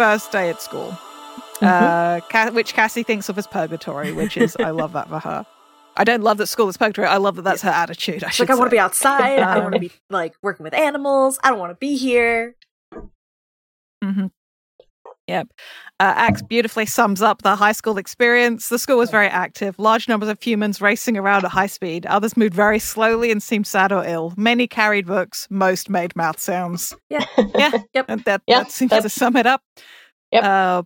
First day at school, uh, which Cassie thinks of as purgatory, which is, I love that for her. I don't love that school is purgatory. I love that that's her attitude. I like, I want to be outside. I don't want to be like working with animals. I don't want to be here. hmm Yep. Uh, Axe beautifully sums up the high school experience. The school was very active. Large numbers of humans racing around at high speed. Others moved very slowly and seemed sad or ill. Many carried books. Most made mouth sounds. Yeah. Yeah. Yep. And that, Yeah, that seems to sum it up. Yep. Uh,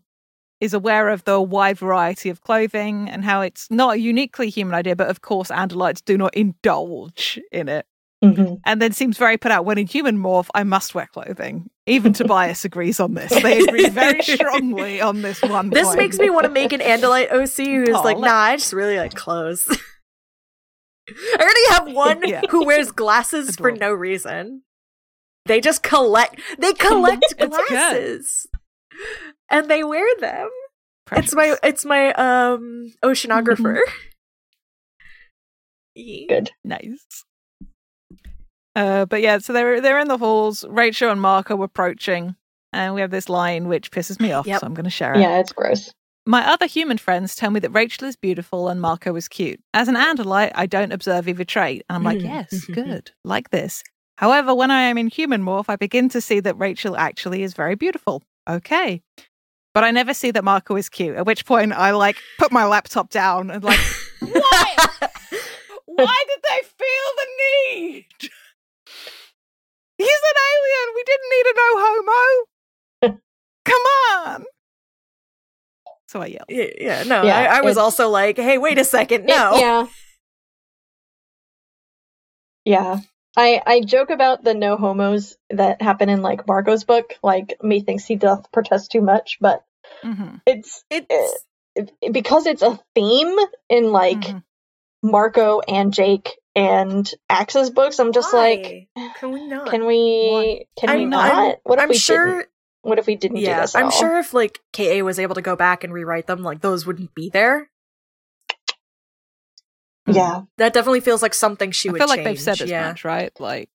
is aware of the wide variety of clothing and how it's not a uniquely human idea, but of course, Andalites do not indulge in it. Mhm. And then seems very put out when in human morph, I must wear clothing. Even Tobias agrees on this. They agree very strongly on this one. This point. makes me want to make an Andalite OC who's Aw, like, nah, I just really like clothes. I already have one Yeah. who wears glasses for no reason. They just collect. They collect It's good. glasses, and they wear them. Precious. It's my it's my um oceanographer. Good. nice. Uh, but yeah, so they're they're in the halls. Rachel and Mark are approaching, and we have this line which pisses me off. Yep. So I'm going to share it. Yeah, it's gross. My other human friends tell me that Rachel is beautiful and Marco is cute. As an Andalite, I don't observe either trait. And I'm like, Mhm. yes, good, like this. However, when I am in human morph, I begin to see that Rachel actually is very beautiful. Okay. But I never see that Marco is cute, at which point I like put my laptop down and like, why? Why did they feel the need? He's an alien. We didn't need a no homo. Come on. So I yelled. yeah, yeah, no, Yeah, I, I was also like, hey, wait a second, It- no. yeah. Yeah. I, I joke about the no homos that happen in like Marco's book, like me thinks he doth protest too much, but Mhm, it's It's it, because it's a theme in like mhm. Marco and Jake and Axe's books. I'm just like, can we not? can we can I'm- not? I'm- what if I'm we sure. didn't? What if we didn't do this? At I'm all? sure if like KA was able to go back and rewrite them, like those wouldn't be there. Yeah. That definitely feels like something she I would. feel like they've said change, as yeah. much, right? Like,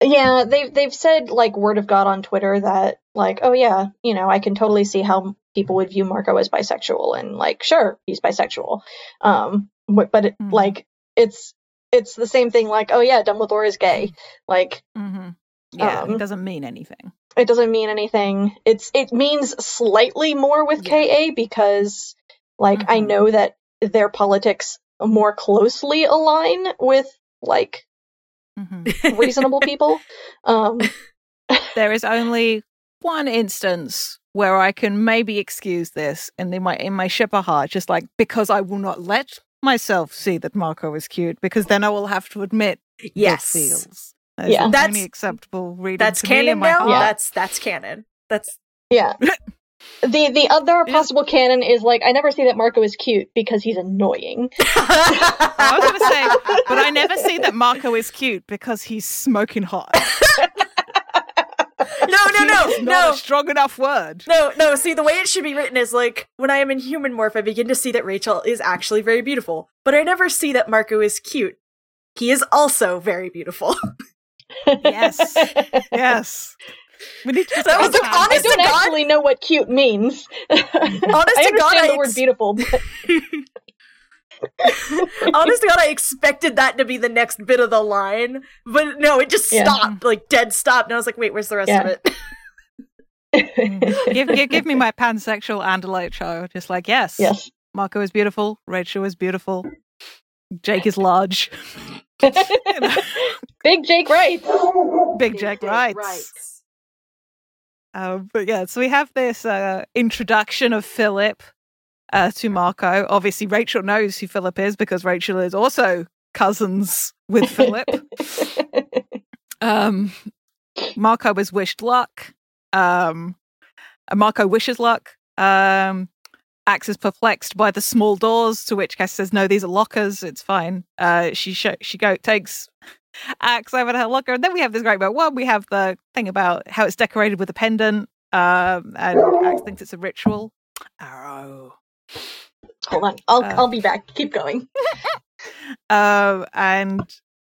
Yeah, they've they've said like word of God on Twitter that like, oh yeah, you know, I can totally see how people would view Marco as bisexual and like, sure, he's bisexual. Um, but, but it, Mhm. like it's it's the same thing. Like, oh yeah, Dumbledore is gay. Like, hmm yeah, Um, it doesn't mean anything. it doesn't mean anything. It's it means slightly more with Yeah. KA because like I Mhm. know that their politics more closely align with like hmm reasonable people. Um, there is only one instance where I can maybe excuse this, and in my in my shipper heart, just like because I will not let myself see that Marco is cute, because then I will have to admit yes, this feels. That's Yeah. the That's- only acceptable reading. that's to canon my now. Yeah. That's that's canon. That's Yeah. The the other possible canon is like I never see that Marco is cute because he's annoying. I was going to say, but I never see that Marco is cute because he's smoking hot. no, no, Cute no, is not no. a strong enough word. No, no, see, the way it should be written is like, when I am in human morph, I begin to see that Rachel is actually very beautiful, but I never see that Marco is cute. He is also very beautiful. Yes. Yes. We need to That was the expand I honest this. don't to God- actually know what cute means. I to understand God, I the word beautiful, but Honest to God, I expected that to be the next bit of the line, but no, it just Yeah. stopped, like dead stopped, and I was like, wait, where's the rest of it? give, give, give me my pansexual Andalite show. Just like, yes, yes. Marco is beautiful. Rachel is beautiful. Jake is large. Big Jake writes. Big Jake writes. Um, but yeah, so we have this uh, introduction of Philip uh, to Marco. Obviously, Rachel knows who Philip is because Rachel is also cousins with Philip. um, Marco was wished luck. Um, uh, Marco wishes luck. Um, Axe is perplexed by the small doors, to which Cass says, "No, these are lockers. It's fine." Uh, she sh- she go takes Axe over to her locker, and then we have this great moment. One, we have the thing about how it's decorated with a pendant, um, and Axe thinks it's a ritual. Arrow. Hold on. I'll Uh, I'll be back. Keep going. Um, and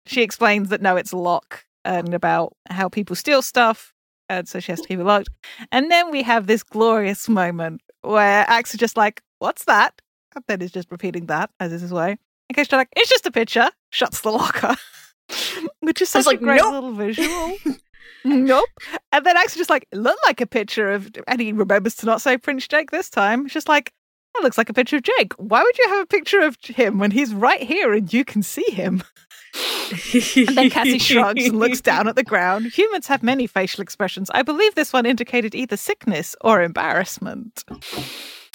she explains that no, it's lock. and about how people steal stuff. And so she has to keep it locked. And then we have this glorious moment where Axe is just like, What's that? And then is just repeating that as is his way. In case you're like, It's just a picture, shuts the locker. Which is such like, a great "Nope." little visual. nope. And then Axe is just like, "Look like a picture of, and he remembers to not say Prince Jake this time. It's just like, that looks like a picture of Jake. Why would you have a picture of him when he's right here and you can see him? And then Cassie shrugs and looks down at the ground. Humans have many facial expressions. I believe this one indicated either sickness or embarrassment.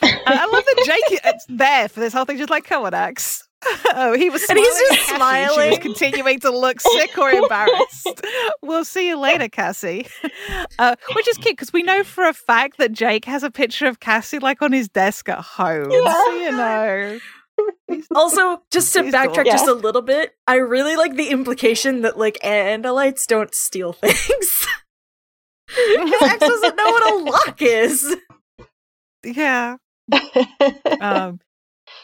I love that Jake is there for this whole thing, just like, come on, Axe. oh, he was And smiling. he's just at Cassie. She was continuing to look sick or embarrassed. we'll see you later, Cassie. Uh, which is cute because we know for a fact that Jake has a picture of Cassie like on his desk at home. Yeah. So, you know. Also, just to Please backtrack don't. just Yeah. a little bit, I really like the implication that like Andalites don't steal things. Because X doesn't know what a lock is. Yeah. Um,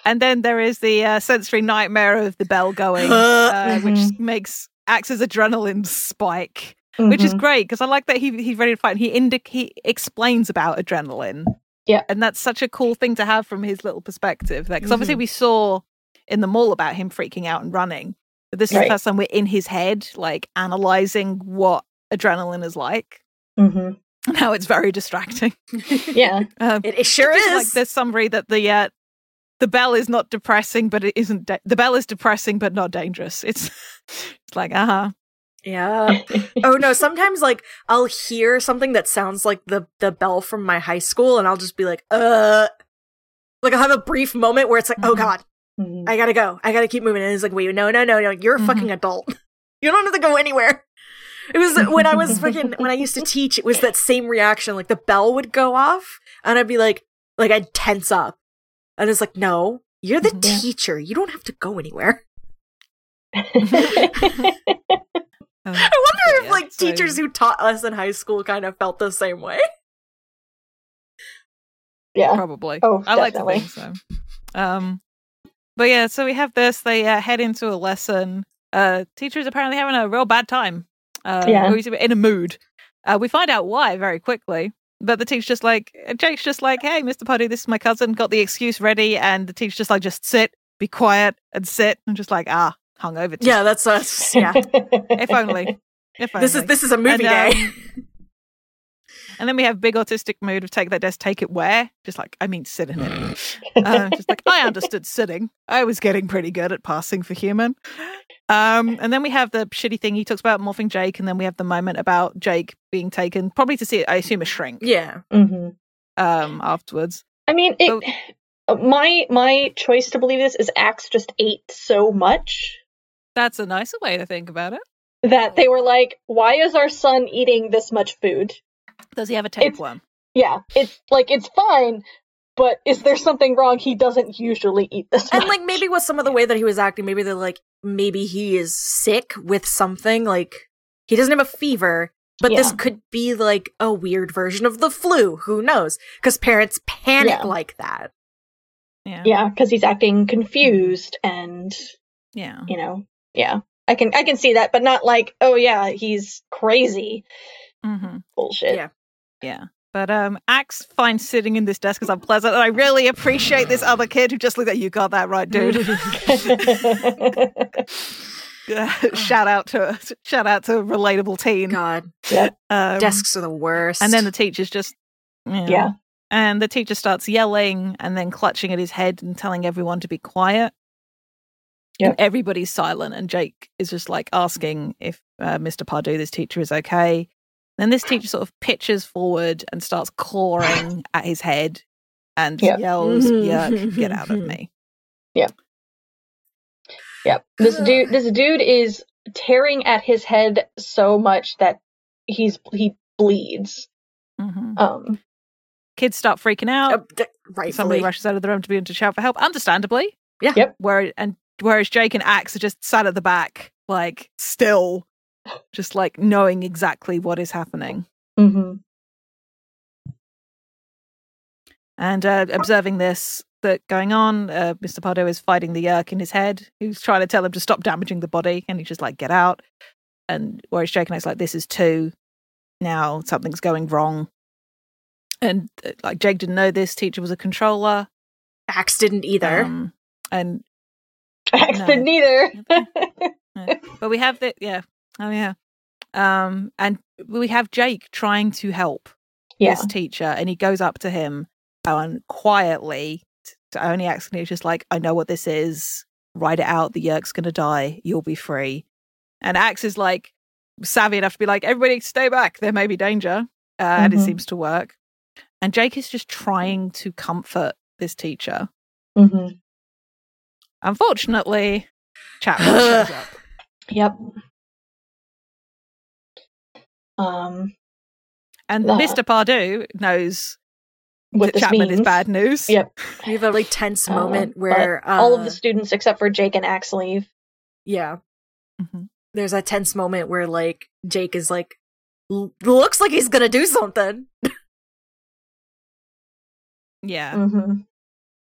and then there is the uh, sensory nightmare of the bell going, uh, which Mhm. makes as adrenaline spike, which is Mhm. great because I like that he he's ready to fight. And he indi- he explains about adrenaline. Yeah. and that's such a cool thing to have from his little perspective. Because obviously Mhm. we saw in the mall about him freaking out and running, but this is Right. the first time we're in his head, like analyzing what adrenaline is like Mhm. and how it's very distracting. Yeah. Um, It, it sure is. like there's summary that the uh, the bell is not depressing, but it isn't. Da- the bell is depressing, but not dangerous. It's it's like uh huh. yeah. Oh no, sometimes like I'll hear something that sounds like the the bell from my high school and I'll just be like, uh like I'll have a brief moment where it's like, oh Mhm. god, Mhm. I gotta go. I gotta keep moving. And it's like, wait, no, no, no, no, you're a Mhm. fucking adult. You don't have to go anywhere. It was when I was fucking when I used to teach, it was that same reaction. Like the bell would go off and I'd be like like I'd tense up. And it's like, no, you're the Yeah. teacher. You don't have to go anywhere. Um, I wonder if Yeah, like so- teachers who taught us in high school kind of felt the same way. yeah. probably. Oh, I like to think so. Um, but yeah, so we have this. They uh, head into a lesson. Uh, teacher's apparently having a real bad time. Uh, Yeah. he's in a mood. Uh, we find out why very quickly. But the teacher's just like, Jake's just like, hey, Mr. Puddy, this is my cousin. Got the excuse ready, and the teacher's just like, just sit, be quiet, and sit. And just like, ah, hungover. Yeah, that's us. Yeah. if only. If only. this is this is a movie and, day. um, and then we have big autistic mood of take that desk, take it where? Just like, I mean, sit in it. Uh, just like, I understood sitting. I was getting pretty good at passing for human. Um, and then we have the shitty thing he talks about morphing Jake, and then we have the moment about Jake being taken, probably to see, I assume, a shrink Yeah. Mhm. um, afterwards. I mean, it. uh, My my choice to believe this is Axe just ate so much That's a nicer way to think about it. that they were like, "Why is our son eating this much food?" Does he have a It's- tapeworm? Yeah, it's like it's fine, but is there something wrong? He doesn't usually eat this And much. like maybe with some of the way that he was acting, maybe they're like maybe he is sick with something, like he doesn't have a fever, but this could be like a weird version of the flu. Who knows? Because parents panic Yeah. like that. Yeah. yeah, because he's acting confused and Yeah. you know, yeah, I can I can see that, but not like, oh yeah, he's crazy hmm bullshit. Yeah. Yeah. But um, Axe finds sitting in this desk is unpleasant, and I really appreciate this other kid who just looked at you. Got that right, dude. shout out to shout out to relatable teen. God, Um, desks are the worst. and then the teacher's just yeah. yeah. and the teacher starts yelling and then clutching at his head and telling everyone to be quiet. Yep. And everybody's silent, and Jake is just like asking if uh, Mr. Pardue, this teacher, is okay. Then this teacher sort of pitches forward and starts clawing at his head and Yep. yells, "Yuck! Get out of me!" Yeah. Yep. This dude this dude is tearing at his head so much that he's he bleeds. hmm Um Kids start freaking out. Uh, d- Somebody rushes out of the room to begin to shout for help, understandably. Yeah. Yep. Where and whereas Jake and Axe are just sat at the back, like still, just like knowing exactly what is happening mhm. and uh, observing this that going on. Uh, Mr. Pardo is fighting the yeerk in his head, who's trying to tell him to stop damaging the body, and he's just like, "Get out." and whereas Jake and Axe like this is two. Now something's going wrong. And uh, like Jake didn't know this teacher was a controller. Axe didn't either. Um, and Axe No. didn't either. but we have the yeah. Oh yeah. Um and we have Jake trying to help yeah. this teacher and he goes up to him and quietly to only accidentally just like, I know what this is. Write it out. The Yeerk's gonna die. You'll be free. And Axe is like savvy enough to be like, everybody stay back. There may be danger. Uh, And it Mhm. seems to work. And Jake is just trying to comfort this teacher. hmm Unfortunately, Chapman shows up. Yep. Um, And Uh, Mr. Pardue knows what that Chapman means. is bad news. Yep. we have a really tense Uh, moment but where uh, all of the students except for Jake and Axe leave. yeah, Mhm. there's a tense moment where like Jake is like, "L- looks like he's gonna do something. Yeah. hmm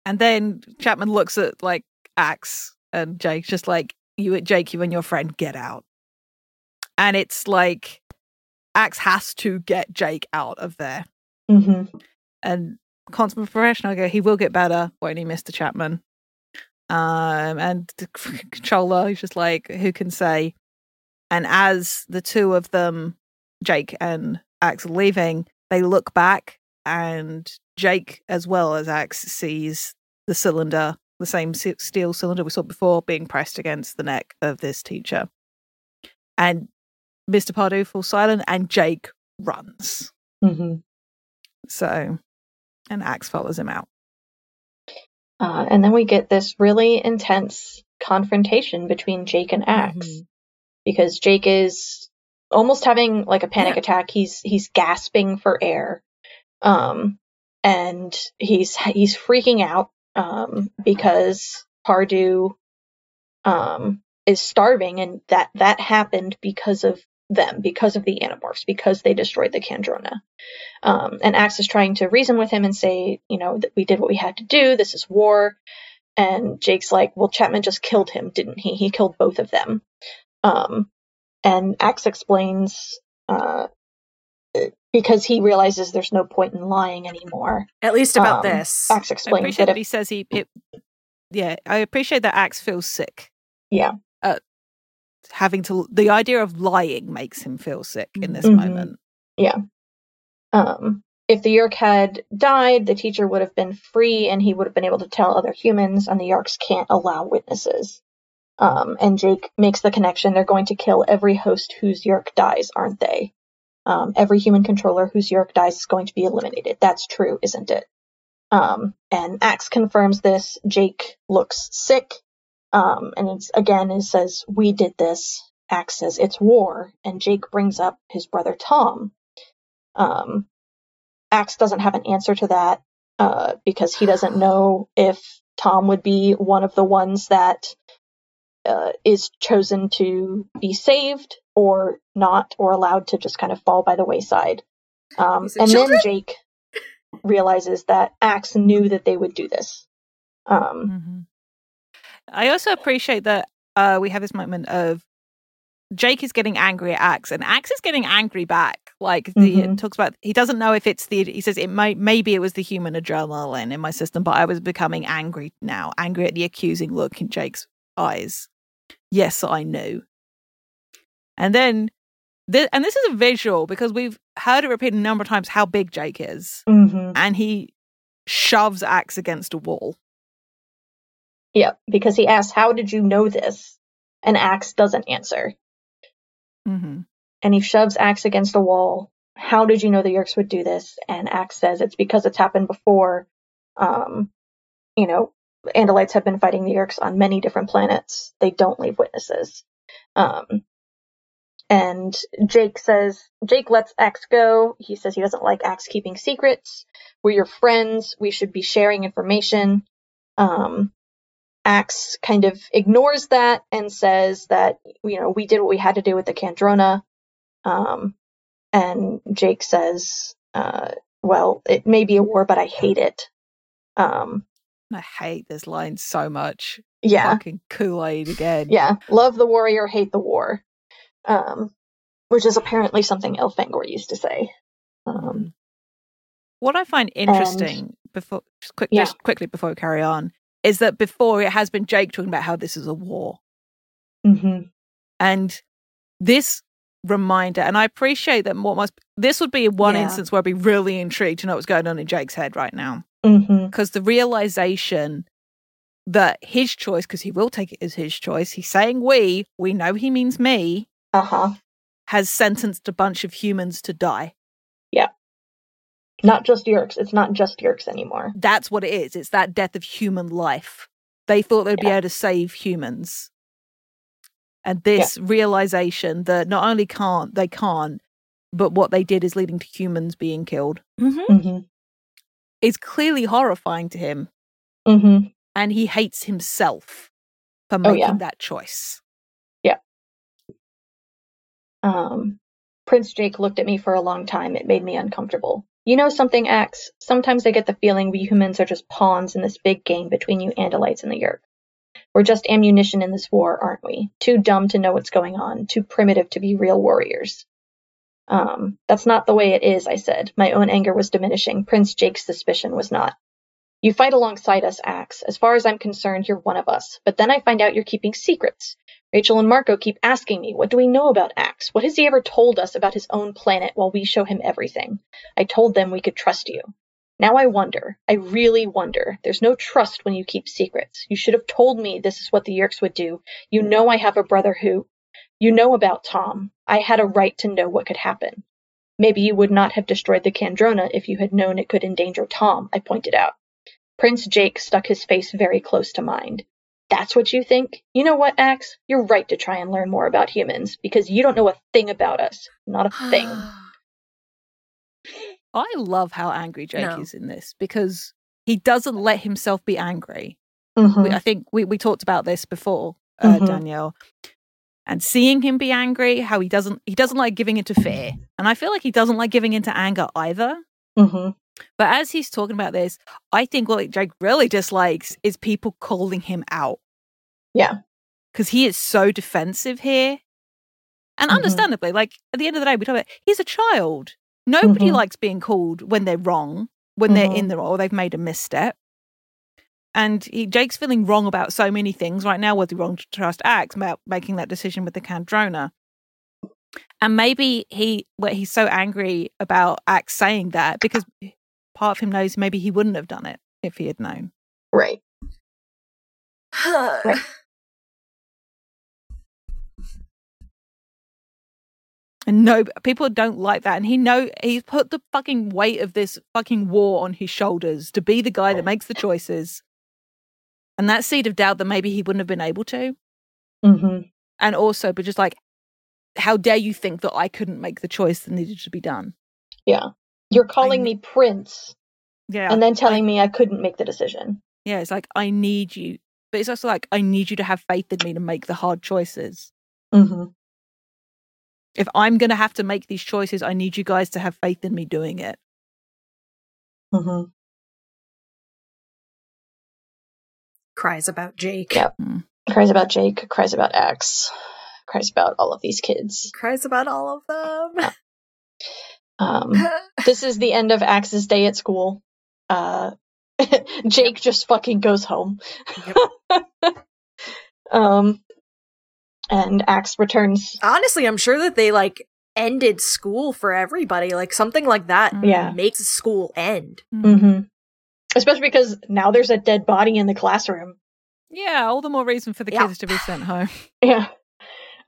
And then Chapman looks at like Axe and Jake's just like, you Jake, you and your friend get out. And it's like Axe has to get Jake out of there. hmm And consummate professional go, he will get better, won't he, Mr. Chapman? Um, and the controller, he's just like, who can say? And as the two of them, Jake and Axe, are leaving, they look back, and Jake, as well as Axe, sees the cylinder, the same steel cylinder we saw before, being pressed against the neck of this teacher. And Mr. Pardue falls silent, and Jake runs. hmm So, and Axe follows him out. Uh, and then we get this really intense confrontation between Jake and Axe Mhm. because Jake is almost having like a panic Yeah. attack. He's he's gasping for air, um, and he's he's freaking out um, because Pardue um, is starving, and that that happened because of them, because of the Animorphs, because they destroyed the Kandrona. Um, and Axe is trying to reason with him and say, you know, that we did what we had to do. This is war. And Jake's like, well, Chapman just killed him, didn't he? He killed both of them. Um, and Axe explains, uh, because he realizes there's no point in lying anymore. At least about Um, this. Axe I explains appreciate that that he says he. It, yeah, I appreciate that Axe feels sick. Yeah. Having to the idea of lying makes him feel sick in this Mhm. moment. Yeah. Um, if the Yeerk had died, the teacher would have been free and he would have been able to tell other humans, and the Yeerks can't allow witnesses. Um, and Jake makes the connection they're going to kill every host whose Yeerk dies, aren't they? Um, every human controller whose Yeerk dies is going to be eliminated. That's true, isn't it? Um, and Axe confirms this. Jake looks sick. Um, and it's again, it says, We did this. Axe says, It's war. And Jake brings up his brother Tom. Um, Axe doesn't have an answer to that uh, because he doesn't know if Tom would be one of the ones that uh, is chosen to be saved or not, or allowed to just kind of fall by the wayside. Um, and children? then Jake realizes that Axe knew that they would do this. Um, Mhm. I also appreciate that uh, we have this moment of Jake is getting angry at Axe, and Axe is getting angry back. Like the Mhm. talks about, he doesn't know if it's the. He says it might maybe it was the human adrenaline in my system, but I was becoming angry now, angry at the accusing look in Jake's eyes. Yes, I knew. And then, th- and this is a visual because we've heard it repeated a number of times how big Jake is, mhm. and he shoves Axe against a wall. Yep, because he asks, How did you know this? And Axe doesn't answer. hmm and he shoves Axe against a wall. How did you know the Yeerks would do this? And Axe says it's because it's happened before. Um, you know, Andalites have been fighting the Yeerks on many different planets. They don't leave witnesses. Um, and Jake says, Jake lets Axe go. He says he doesn't like Axe keeping secrets. We're your friends. We should be sharing information. Um, Axe kind of ignores that and says that, you know, we did what we had to do with the Kandrona, Um, and Jake says, uh, well, it may be a war, but I hate it. Um, I hate this line so much. yeah, Fucking Kool Aid again. yeah. Love the warrior, hate the war. um, which is apparently something Elfangor used to say. Um, What I find interesting before just quick Yeah. just quickly before we carry on is that before it has been Jake talking about how this is a war. mhm, And this reminder, and I appreciate that what must this would be one Yeah. instance where I'd be really intrigued to know what's going on in Jake's head right now. Because the realization that his choice, because he will take it as his choice, he's saying we, we know he means me, uh huh. has sentenced a bunch of humans to die. Not just Yeerks. It's not just Yeerks anymore. That's what it is. It's that death of human life. They thought they'd be able to save humans. And this realization that not only can't they can't, but what they did is leading to humans being killed Mm-hmm. hmm is clearly horrifying to him. hmm And he hates himself for Oh, making yeah. that choice. Yeah. Um, Prince Jake looked at me for a long time. It made me uncomfortable. You know something, Axe? Sometimes I get the feeling we humans are just pawns in this big game between you Andalites and the Yeerk. We're just ammunition in this war, aren't we? Too dumb to know what's going on, too primitive to be real warriors. Um, that's not the way it is, I said. My own anger was diminishing. Prince Jake's suspicion was not. You fight alongside us, Axe. As far as I'm concerned, you're one of us. But then I find out you're keeping secrets. Rachel and Marco keep asking me, what do we know about Axe? What has he ever told us about his own planet while we show him everything? I told them we could trust you. Now I wonder, I really wonder. There's no trust when you keep secrets. You should have told me this is what the Yeerks would do. You know I have a brother who. You know about Tom. I had a right to know what could happen. Maybe you would not have destroyed the Kandrona if you had known it could endanger Tom, I pointed out. Prince Jake stuck his face very close to mine. That's what you think? You know what, Axe? You're right to try and learn more about humans, because you don't know a thing about us. Not a thing. I love how angry Jake No. is in this because he doesn't let himself be angry. Mhm. we, I think we, we talked about this before, uh, Mhm. Danielle. And seeing him be angry, how he doesn't he doesn't like giving into fear, and I feel like he doesn't like giving into anger either. Mhm. But as he's talking about this, I think what Jake really dislikes is people calling him out Yeah. because he is so defensive here, and Mhm. understandably, like at the end of the day, we talk about he's a child. Nobody Mhm. likes being called when they're wrong, when they're Mhm. in the wrong, or they've made a misstep. And he, Jake's feeling wrong about so many things right now. Was he wrong to trust Axe about making that decision with the Kandrona? And maybe he, well, he's so angry about Axe saying that because part of him knows maybe he wouldn't have done it if he had known. Right. Right. And no, people don't like that. And he know he's put the fucking weight of this fucking war on his shoulders to be the guy that makes the choices. And that seed of doubt that maybe he wouldn't have been able to. Mm-hmm. And also, but just like, how dare you think that I couldn't make the choice that needed to be done? Yeah. You're calling I- me Prince Yeah. and then telling me I couldn't make the decision. yeah, it's like, I need you. But it's also like, I need you to have faith in me to make the hard choices. Mm-hmm. If I'm going to have to make these choices, I need you guys to have faith in me doing it. Mm-hmm. Cries about Jake. Yep. Cries about Jake, cries about Axe, cries about all of these kids. Cries about all of them. Um, this is the end of Axe's day at school. Uh, Jake just fucking goes home. um, and Axe returns. Honestly, I'm sure that they like ended school for everybody. Like something like that Yeah. makes school end. Mm-hmm. Especially because now there's a dead body in the classroom. Yeah, all the more reason for the Yeah. kids to be sent home. Yeah.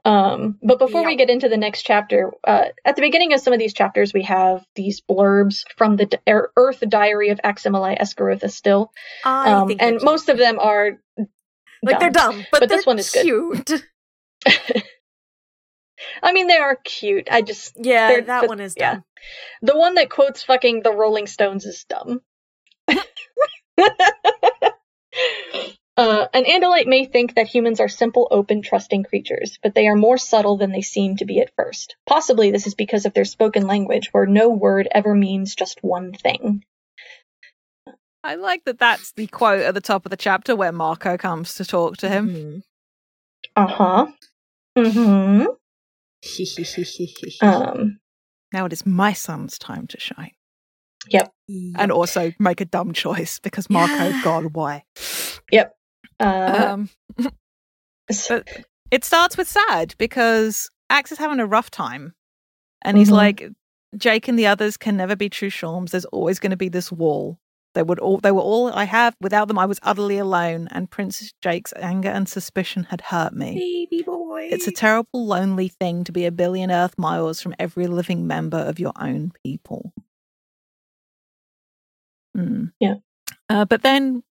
Um, but before we get into the next chapter, uh, at the beginning of some of these chapters, we have these blurbs from the D- Er- Earth Diary of Aximili-Esgarrouth-Isthill. Um, and most of them are like they're dumb, but, But they're this one is good. cute. I mean, they are cute. I just yeah, that but- one is yeah. dumb. the one that quotes fucking the Rolling Stones is dumb. Uh, an Andalite may think that humans are simple, open, trusting creatures, but they are more subtle than they seem to be at first. Possibly this is because of their spoken language, where no word ever means just one thing. I like that that's the quote at the top of the chapter where Marco comes to talk to him. Mhm. Uh huh. Mm hmm. Um, Now it is my son's time to shine. Yep. And Oh, also make a dumb choice because Marco, Yeah. God, why? Uh, Um, but it starts with sad because Axe is having a rough time. And he's Mhm. like, Jake and the others can never be true shorms. There's always going to be this wall. They would all they were all I have. Without them, I was utterly alone, and Prince Jake's anger and suspicion had hurt me. baby boy. It's a terrible, lonely thing to be a billion Earth miles from every living member of your own people. Mm. Yeah. Uh, but then,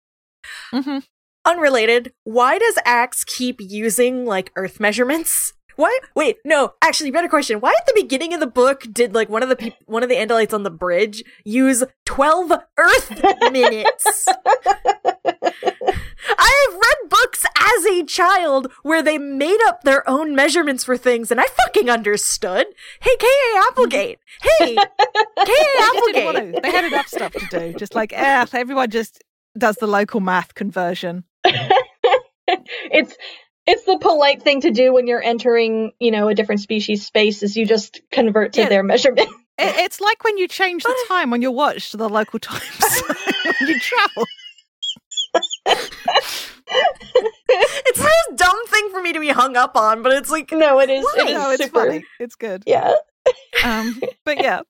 Mhm. Unrelated. Why does Axe keep using like Earth measurements? Why? Wait, no. Actually, better question. Why at the beginning of the book did like one of the peop- one of the Andalites on the bridge use twelve Earth minutes? I have read books as a child where they made up their own measurements for things, and I fucking understood. Hey, K.A. Applegate. Hey, K.A. they just didn't want Applegate. to. They had enough stuff to do. Just like, eh, everyone just does the local math conversion. it's it's the polite thing to do when you're entering, you know, a different species space is you just convert to Yeah. their measurement. It, it's like when you change the time on your watch to the local time when you travel. It's the most dumb thing for me to be hung up on, but it's like no, it is. It is No, it's super. funny. It's good. Yeah. Um, but yeah.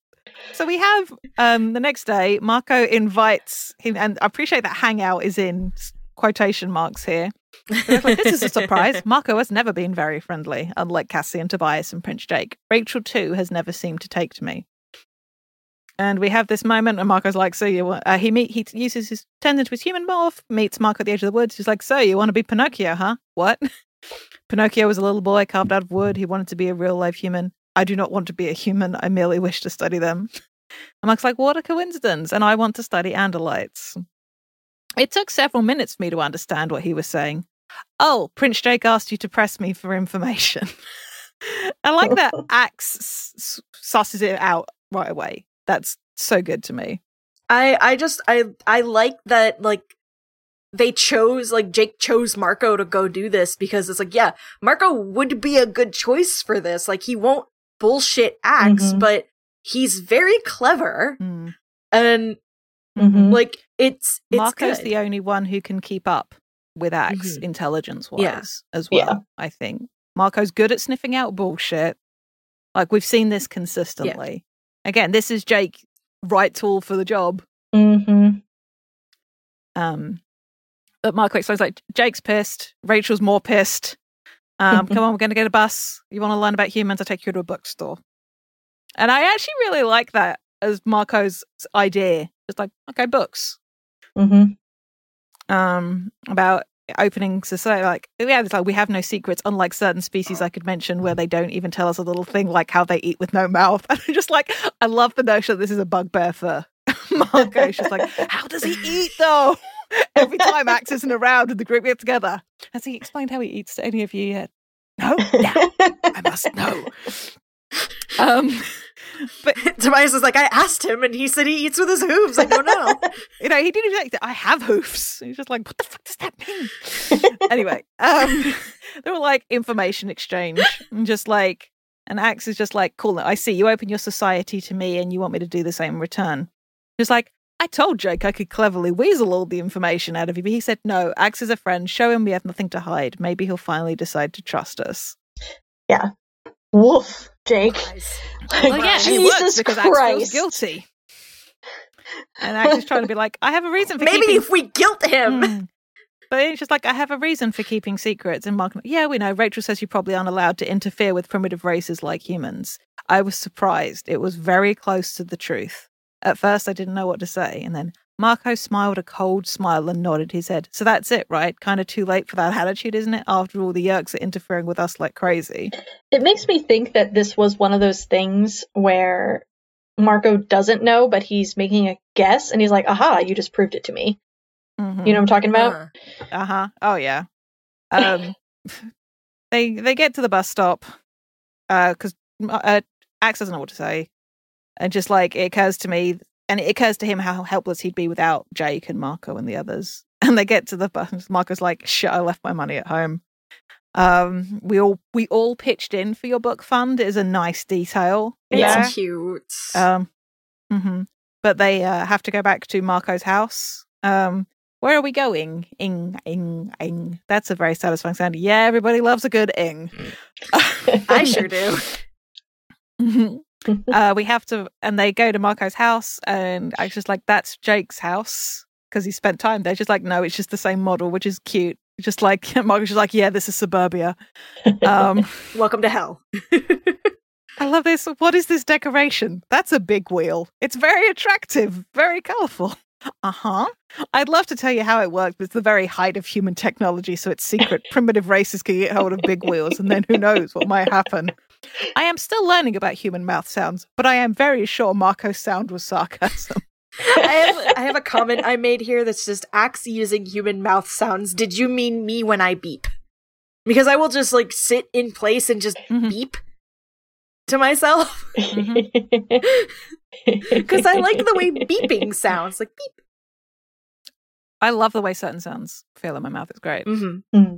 So we have um, the next day, Marco invites him, and I appreciate that hangout is in s- quotation marks here. But I was like, this is a surprise. Marco has never been very friendly, unlike Cassie and Tobias and Prince Jake. Rachel, too, has never seemed to take to me. And we have this moment, and Marco's like, "So you?" want-" Uh, he meet he uses his turns into his human morph, meets Marco at the edge of the woods. He's like, "So you want to be Pinocchio, huh? What?" Pinocchio was a little boy carved out of wood. He wanted to be a real life human. I do not want to be a human. I merely wish to study them. And Mark's like, what a coincidence. And I want to study Andalites. It took several minutes for me to understand what he was saying. Oh, Prince Jake asked you to press me for information. I like that Axe susses it out right away. That's so good to me. I I just I I like that like they chose like Jake chose Marco to go do this because it's like yeah Marco would be a good choice for this like he won't bullshit Axe Mhm. but he's very clever Mm. and Mhm. like it's it's Marco's good. the only one who can keep up with Axe Mhm. intelligence wise Yeah. as well, Yeah. I think. Marco's good at sniffing out bullshit. Like we've seen this consistently. Again, this is Jake right tool for the job. Mm-hmm. Um but Marco explains like Jake's pissed, Rachel's more pissed. Um, come on, we're gonna get a bus. You wanna learn about humans, I'll take you to a bookstore. And I actually really like that as Marco's idea. Just like, okay, books. Mm-hmm. um about opening society like yeah it's like we have no secrets unlike certain species i could mention where they don't even tell us a little thing like how they eat with no mouth. And I'm just like i love the notion that this is a bugbear for marco. She's like how does he eat though? Every time axe isn't around and the group get together. Has he explained how he eats to any of you yet? No? Yeah i must know. Um but Tobias is like I asked him and he said he eats with his hooves I don't know you know, he didn't even like, I have hoofs. He's just like, what the fuck does that mean? anyway, um, they were like information exchange and just like, and Axe is just like, cool, I see you open your society to me and you want me to do the same in return. Just like, I told Jake I could cleverly weasel all the information out of you, but he said, no, Axe is a friend. Show him we have nothing to hide. Maybe he'll finally decide to trust us. Yeah. Woof, Jake. Guys. Like, Well, yeah, and it works Jesus because Axe feels Christ. guilty. And Axe is trying to be like, I have a reason for maybe keeping if we guilt him Mm. But it's just like, I have a reason for keeping secrets. And Mark, yeah, we know. Rachel says you probably aren't allowed to interfere with primitive races like humans. I was surprised. It was very close to the truth. At first, I didn't know what to say. And then Marco smiled a cold smile and nodded his head. So that's it, right? Kind of too late for that attitude, isn't it? After all, the Yeerks are interfering with us like crazy. It makes me think that this was one of those things where Marco doesn't know, but he's making a guess, and he's like, "Aha! You just proved it to me." Mhm. You know what I'm talking about? Uh, Uh huh. Oh yeah. Um, they they get to the bus stop because uh, Axe doesn't know what to say, and just like it occurs to me, and it occurs to him how helpless he'd be without Jake and Marco and the others. And they get to the bus. Marco's like, "Shit, I left my money at home." Um, we all we all pitched in for your book fund is a nice detail. It's Yeah. cute. Um, mhm. but they uh, have to go back to Marco's house. Um, where are we going? Ing, ing, ing. That's a very satisfying sound. Yeah, everybody loves a good ing. I sure do. Uh, we have to, and they go to Marco's house, and I was just like, "That's Jake's house," because he spent time there. Just like, no, it's just the same model, which is cute. Just like Marco's just like, "Yeah, this is suburbia." Um, Welcome to hell. I love this. What is this decoration? That's a big wheel. It's very attractive, very colorful. Uh huh. I'd love to tell you how it worked, but it's the very height of human technology, so it's secret. Primitive races can get hold of big wheels, and then who knows what might happen. I am still learning about human mouth sounds, but I am very sure Marco's sound was sarcasm. I have I have a comment I made here that's just Axe using human mouth sounds. Did you mean me when I beep? Because I will just like sit in place and just Mhm. beep to myself. Mm-hmm. Because I like the way beeping sounds. Like beep. I love the way certain sounds feel in my mouth. It's great. Mm-hmm.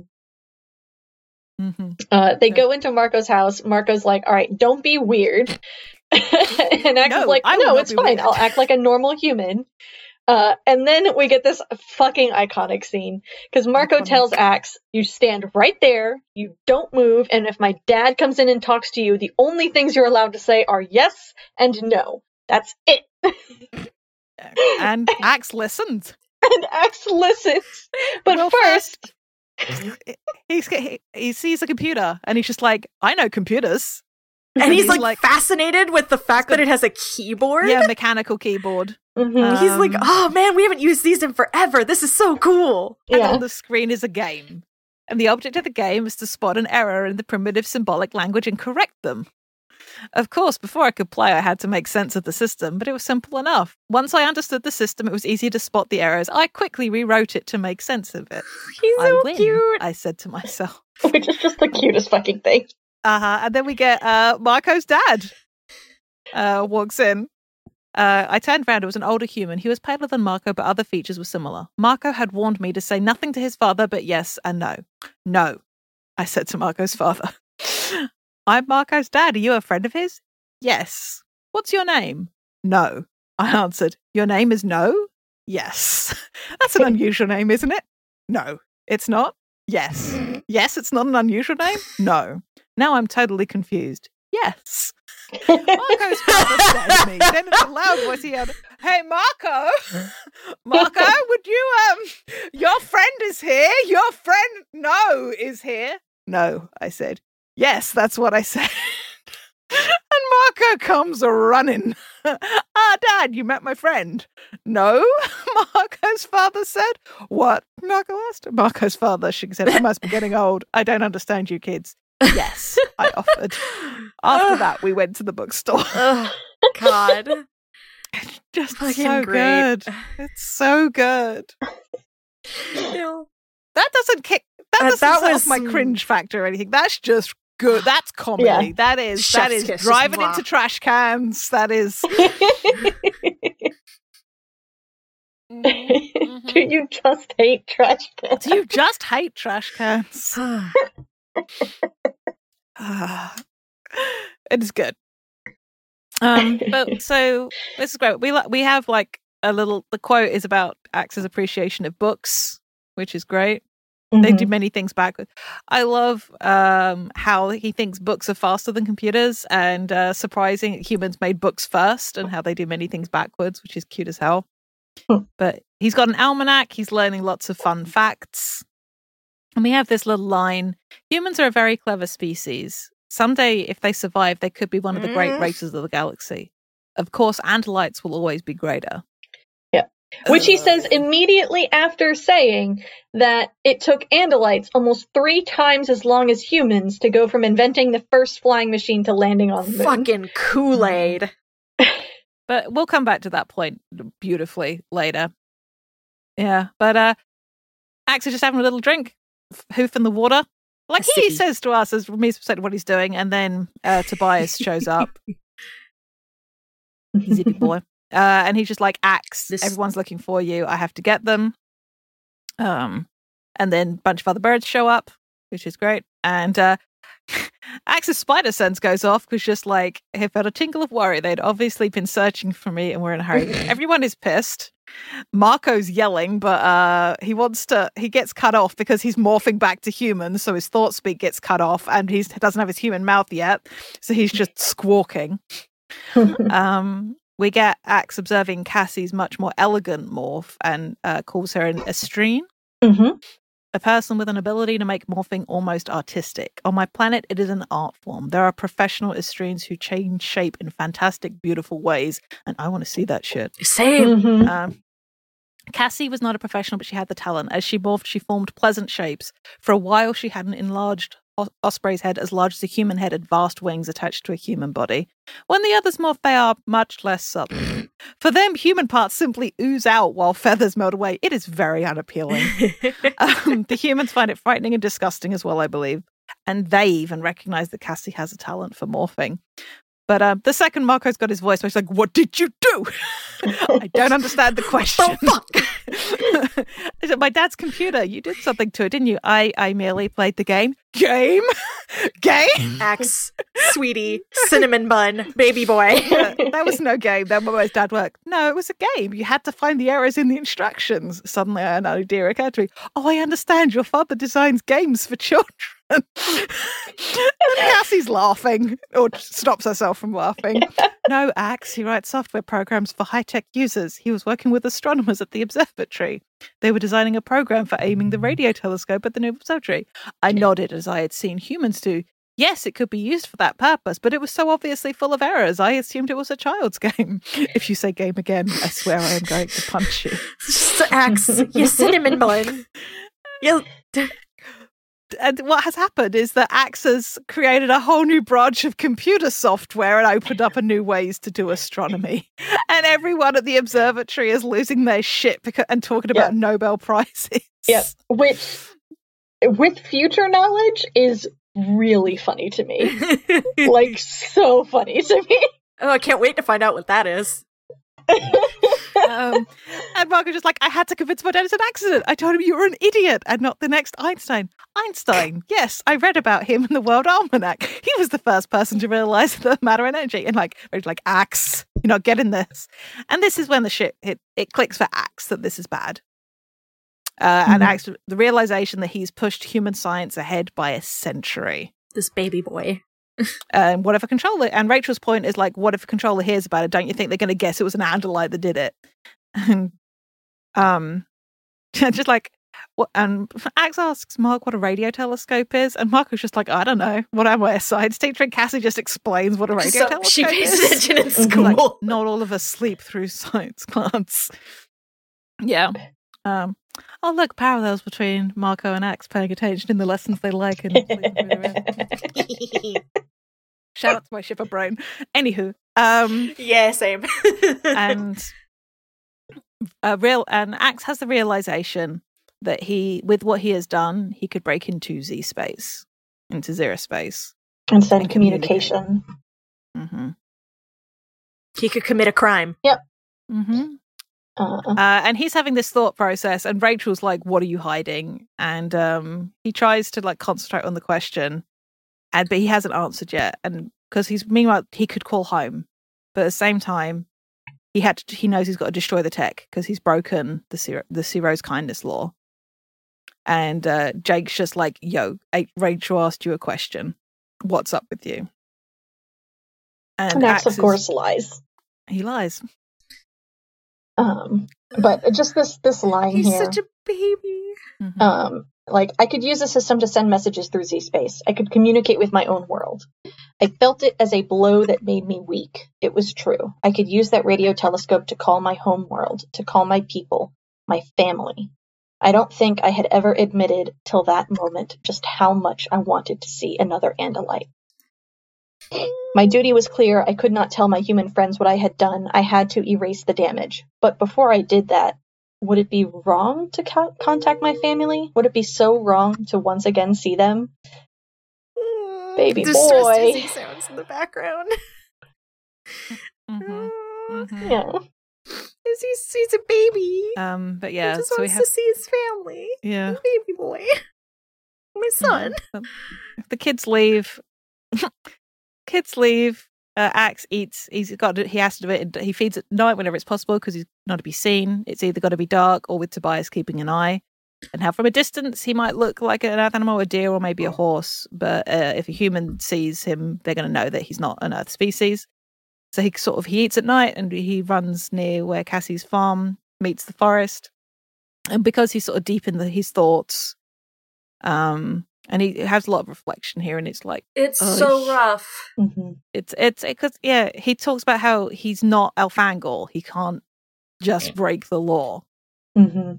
Hmm Uh, they go into Marco's house. Marco's like, "All right, don't be weird," and Axe No, is like, "No, it's fine. weird." I'll act like a normal human." Uh, and then we get this fucking iconic scene because Marco Iconic. tells Axe, "You stand right there. You don't move. And if my dad comes in and talks to you, the only things you're allowed to say are yes and no. That's it." And Axe listens. and Axe listens, but Well, first, He's, he, he sees a computer and he's just like, I know computers. And he's, he's like, like- fascinated with the fact that it has a keyboard. Yeah, mechanical keyboard. Mhm. He's like, Um, oh man, we haven't used these in forever. This is so cool. And yeah. on the screen is a game. And the object of the game is to spot an error in the primitive symbolic language and correct them. Of course, before I could play, I had to make sense of the system, but it was simple enough. Once I understood the system, it was easy to spot the errors. I quickly rewrote it to make sense of it. He's so win, cute. I said to myself. which is just the cutest fucking thing. Uh huh. And then we get uh, Marco's dad uh, walks in. Uh, I turned around. It was an older human. He was paler than Marco, but other features were similar. Marco had warned me to say nothing to his father, but yes and no. No, I said to Marco's father. I'm Marco's dad. Are you a friend of his? Yes. What's your name? No. I answered. Your name is No? Yes. That's an unusual name, isn't it? No, it's not. Yes. Yes, it's not an unusual name? No. Now I'm totally confused. Yes. Marco's father said to me. Then in a loud voice he had, Hey Marco, Marco, would you um your friend is here? Your friend no is here. No, I said. Yes, that's what I said. and Marco comes running. ah, Dad, you met my friend. No, Marco's father said. What? Marco asked. Marco's father, she said, I must be getting old. I don't understand you kids. Yes, I offered. After that, we went to the bookstore. Oh God. It's just Fucking so great. good. It's so good. That doesn't kick. That Uh, doesn't that set off was my cringe factor or anything. That's just good. That's comedy. That is that Chef's is kiss, driving into trash cans. That is. Do you just hate trash cans? Do you just hate trash cans? It is good. Um, but so this is great. We like we have like a little. The quote is about Axe's appreciation of books, which is great. They Mm-hmm. do many things backwards. I love um, how he thinks books are faster than computers, and uh, surprising humans made books first, and how they do many things backwards, which is cute as hell. But he's got an almanac. He's learning lots of fun facts, and we have this little line: Humans are a very clever species. Someday, if they survive, they could be one of the great Mm. races of the galaxy. Of course, Andalites will always be greater. Which he says immediately after saying that it took Andalites almost three times as long as humans to go from inventing the first flying machine to landing on the moon. Fucking Kool Aid. But we'll come back to that point beautifully later. Yeah, but uh Axe is just having a little drink, hoof in the water. Like A he sippy. says to us as Rami's percent what he's doing, and then uh Tobias shows up, zippy boy. Uh and he's just like, Axe, This- everyone's looking for you. I have to get them. Um and then a bunch of other birds show up, which is great. And uh, Axe's spider sense goes off because just like he felt a tingle of worry. They'd obviously been searching for me and we're in a hurry. Everyone is pissed. Marco's yelling, but uh, he wants to. He gets cut off because he's morphing back to human, so his thought speak gets cut off, and he doesn't have his human mouth yet, so he's just squawking. um, we get Axe observing Cassie's much more elegant morph and uh, calls her an estreen hmm a person with an ability to make morphing almost artistic. On my planet, it is an art form. There are professional estreens who change shape in fantastic, beautiful ways, and I want to see that shit. Same. hmm Um, Cassie was not a professional, but she had the talent. As she morphed, she formed pleasant shapes. For a while, she had an enlarged os- osprey's head as large as a human head and vast wings attached to a human body. When the others morph, they are much less subtle. For them, human parts simply ooze out while feathers melt away. It is very unappealing. um, the humans find it frightening and disgusting as well, I believe. And they even recognize that Cassie has a talent for morphing. But um, the second Marco's got his voice, he's like, What did you do? I don't understand the question. I said, My dad's computer, you did something to it, didn't you? I, I merely played the game. Game? game? Axe, sweetie, cinnamon bun, baby boy. That was no game. That was dad work. No, it was a game. You had to find the errors in the instructions. Suddenly, i an idea occurred to me. Oh, I understand. Your father designs games for children. and Cassie's laughing, or stops herself from laughing. No, Axe. He writes software programs for high tech users. He was working with astronomers at the observatory. They were designing a program for aiming the radio telescope at the new observatory. I nodded as I had seen humans do. Yes, it could be used for that purpose, but it was so obviously full of errors. I assumed it was a child's game. If you say game again, I swear I am going to punch you. Just Axe, you cinnamon bun. You And what has happened is that Axe has created a whole new branch of computer software and opened up a new ways to do astronomy. And everyone at the observatory is losing their shit because, and talking about Nobel prizes. Yep. Which, with future knowledge, is really funny to me. like, so funny to me. oh, I can't wait to find out what that is. um, and Marco's just like, I had to convince my dad it's an accident. I told him you were an idiot and not the next Einstein. Einstein, yes, I read about him in the World Almanac. He was the first person to realize the matter and energy. And like, like Axe, you're not getting this. And this is when the shit it, it clicks for Axe that this is bad. Uh, And Mhm. Axe, the realization that he's pushed human science ahead by a century. This baby boy. Um, what if a controller? And Rachel's point is like, what if a controller hears about it? Don't you think they're going to guess it was an Andalite that did it? And um, just like, what? And Axe asks Mark what a radio telescope is, and Mark was just like, I don't know. What am I, a science teacher? And Cassie just explains what a radio So telescope she pays is. attention in school. Like, not all of us sleep through science class. Yeah. Um, oh, look, parallels between Marco and Axe paying attention in the lessons they like and sleeping through the rest. Shout out to my shipper brain. Anywho, um, yeah, same. and a real and Axe has the realization that he, with what he has done, he could break into Z space, into zero space. and send And communicate. communication. hmm he could commit a crime. Yep. Mm hmm Uh, Uh, and he's having this thought process, and Rachel's like, "What are you hiding?" And um, he tries to like concentrate on the question, and but he hasn't answered yet. And because he's meanwhile he could call home, but at the same time, he had to, he knows he's got to destroy the tech because he's broken the Seerow, the Seerow's Kindness law. And uh, Jake's just like, "Yo, Rachel asked you a question. What's up with you?" and Axe, of is- course, lies. he lies. Um, but just this this line He's here. such a baby. Mhm. um, like I could use a system to send messages through Z space. I could communicate with my own world. I felt it as a blow that made me weak. It was true. I could use that radio telescope to call my home world, to call my people, my family. I don't think I had ever admitted till that moment just how much I wanted to see another Andalite. My duty was clear. I could not tell my human friends what I had done. I had to erase the damage. But before I did that, would it be wrong to co- contact my family? Would it be so wrong to once again see them? Baby boy. Izzy sounds in the background. Mhm. Mhm. Yeah. Izzy's he's a baby. Um, but he yeah, just so we have to see his family. yeah. Baby boy. My son. So the kids leave. kids leave. Uh, Axe eats. He's got. To, he has to do it. He feeds at night whenever it's possible because he's not to be seen. It's either got to be dark or with Tobias keeping an eye. And how from a distance he might look like an earth animal, a deer, or maybe a horse. But uh, if a human sees him, they're going to know that he's not an earth species. So he sort of he eats at night and he runs near where Cassie's farm meets the forest. And because he's sort of deep in the, his thoughts, um, and he has a lot of reflection here, and it's like It's Oh, so sh- rough. hmm it's it's because yeah, he talks about how he's not Elfangor. He can't just break the law. hmm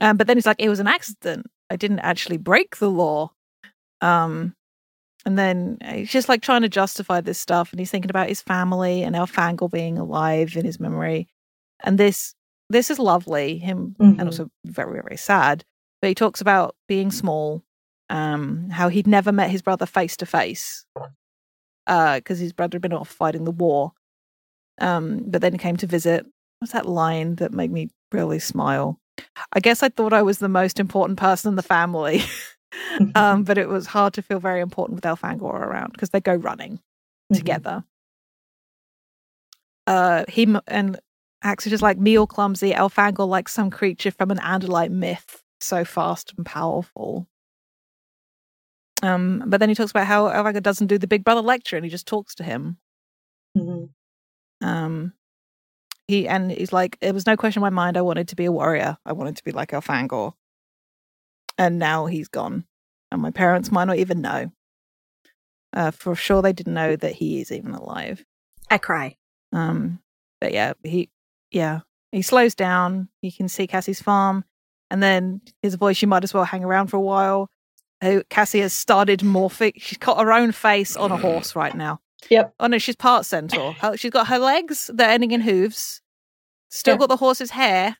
Um, but then he's like, it was an accident. I didn't actually break the law. Um, and then he's just like trying to justify this stuff, and he's thinking about his family and Elfangor being alive in his memory. And this this is lovely, him, Mhm. and also very very sad. But he talks about being small, um, how he'd never met his brother face to face, because his brother had been off fighting the war. Um, but then he came to visit. What's that line that made me really smile? I guess I thought I was the most important person in the family. um, but it was hard to feel very important with Elfangor around because they go running Mhm. together. Uh, he and Axe is just like me all clumsy, Elfangor like some creature from an Andalite myth, so fast and powerful. Um, but then he talks about how Elfangor doesn't do the Big Brother lecture and he just talks to him. Mhm. Um, he and he's like, it was no question in my mind. I wanted to be a warrior. I wanted to be like Elfangor. And now he's gone, and my parents might not even know. Uh, for sure, they didn't know that he is even alive. I cry. Um, but yeah, he, yeah, he slows down. You can see Cassie's farm, and then his voice. You might as well hang around for a while. Uh, Cassie has started morphing. She's got her own face on a horse right now. Yep. Oh no, she's part centaur. She's got her legs that are ending in hooves. Still Yeah. got the horse's hair,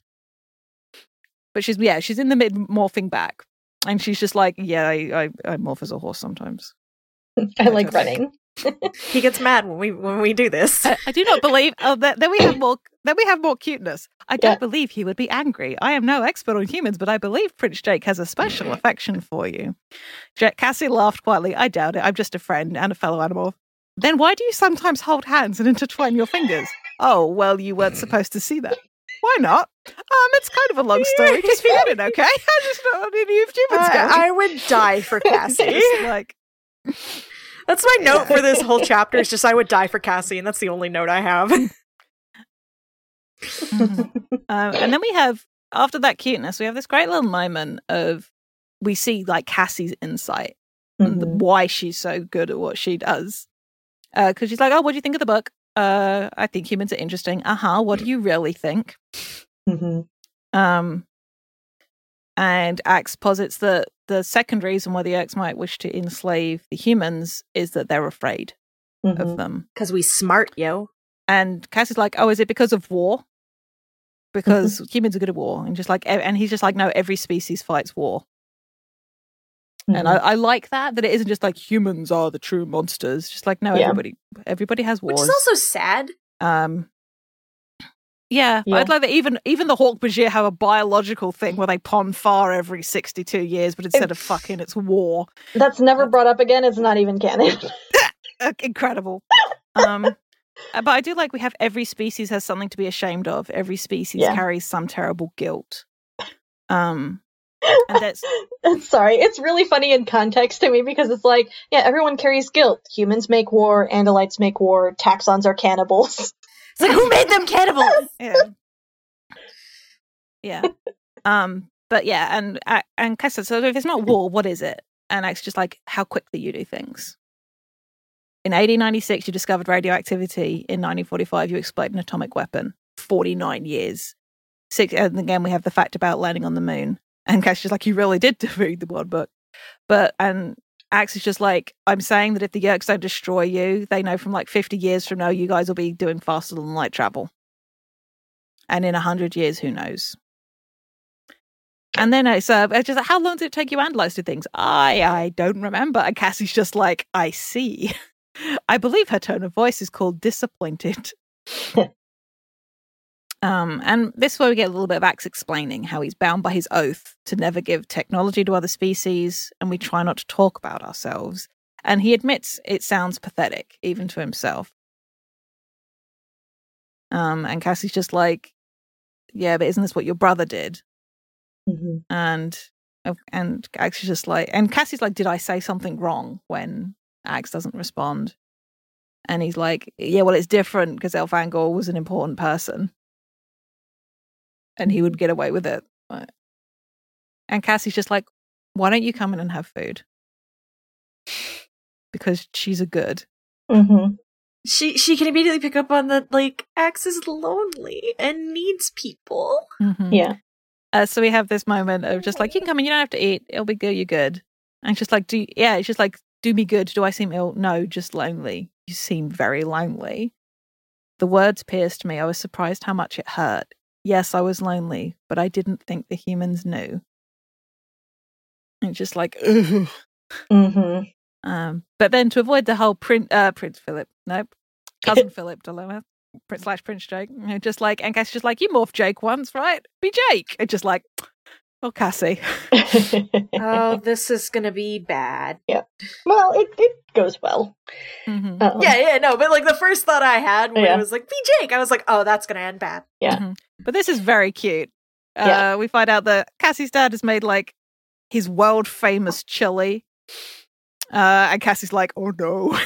but she's yeah, she's in the mid morphing back, and she's just like, yeah, I I, I morph as a horse sometimes. I like running. He gets mad when we when we do this. I, I do not believe. Oh, that, then we have more. Then we have more cuteness. I don't Yeah. believe he would be angry. I am no expert on humans, but I believe Prince Jake has a special affection for you. Ja- Cassie laughed quietly. I doubt it. I'm just a friend and a fellow animal. Then why do you sometimes hold hands and intertwine your fingers? Oh, well, you weren't supposed to see that. Why not? Um, it's kind of a long story. Just forget it, okay? I just want any of humans. I, I would die for Cassie. Like That's my note for this whole chapter. Is just I would die for Cassie, and that's the only note I have. um, and then we have after that cuteness, we have this great little moment of we see like Cassie's insight and the, Mhm. why she's so good at what she does. Because she's like, "Oh, what do you think of the book? Uh, I think humans are interesting. Uh huh. What do you really think?" Mhm. Um, and Axe posits that the second reason why the Yeerks might wish to enslave the humans is that they're afraid Mhm. of them. Because we smart, yo. And Cassie's like, "Oh, is it because of war? Because humans are good at war." And just like, and he's just like, "No, every species fights war." And I, Mhm. I like that that it isn't just like humans are the true monsters. Just like no, Yeah. everybody everybody has war, Which is also sad. um, yeah, Yeah. I'd like that. Even even the Hork-Bajir have a biological thing where they pond far every sixty two years, but instead of fucking, it's war. That's never brought up again. It's not even canon. Incredible. um, uh, but I do like we have every species has something to be ashamed of. Every species Yeah. carries some terrible guilt. Um, and that's Sorry, it's really funny in context to me because it's like, yeah, everyone carries guilt. Humans make war, Andalites make war, Taxxons are cannibals. It's like who made them cannibals? yeah. Yeah. Um but yeah and uh, and Cassie, so if it's not war what is it? And it's just like how quickly you do things. In 1896 you discovered radioactivity. In 1945 you exploded an atomic weapon. 49 years. Six and again we have the fact about landing on the moon. And just like you really did read the one book. But and Axe is just like I'm saying that if the Yeerks don't destroy you, they know from like 50 years from now you guys will be doing faster than light travel. And in a hundred years, who knows? And then it's uh, it's just like, how long did it take you to analyze the things? I I don't remember. And Cassie's just like, I see. I believe her tone of voice is called disappointed. Um, and this is where we get a little bit of Axe explaining how he's bound by his oath to never give technology to other species, and we try not to talk about ourselves. And he admits it sounds pathetic, even to himself. Um, and Cassie's just like, "Yeah, but isn't this what your brother did?" hmm And and Axe is just like, and Cassie's like, "Did I say something wrong?" When Axe doesn't respond, and he's like, "Yeah, well, it's different because Elfangor was an important person, and he would get away with it." But- And Cassie's just like, "Why don't you come in and have food?" Because she's a good. hmm She she can immediately pick up on that like Axe is lonely and needs people. Mhm. Yeah. Uh, so we have this moment of just like, you can come in, you don't have to eat. It'll be good. You're good. And just like, do yeah, it's just like, do me good. Do I seem ill? No, just lonely. You seem very lonely. The words pierced me. I was surprised how much it hurt. Yes, I was lonely, but I didn't think the humans knew. And it's just like, ugh. hmm Um, but then to avoid the whole Prince, uh, Prince Philip, nope, cousin Philip dilemma, Prince slash Prince Jake, you know, just like, and Cassie's just like, you morphed Jake once, right? Be Jake. It's just like, oh, Cassie. Oh, this is gonna be bad. Yeah. Well, it, it goes well. Mhm. Um, Yeah, yeah, no, but like the first thought I had when Yeah. it was like be Jake, I was like, oh, that's gonna end bad. Yeah. Mhm. But this is very cute. Uh, Yeah. We find out that Cassie's dad has made like his world famous chili. Uh, and Cassie's like, oh no.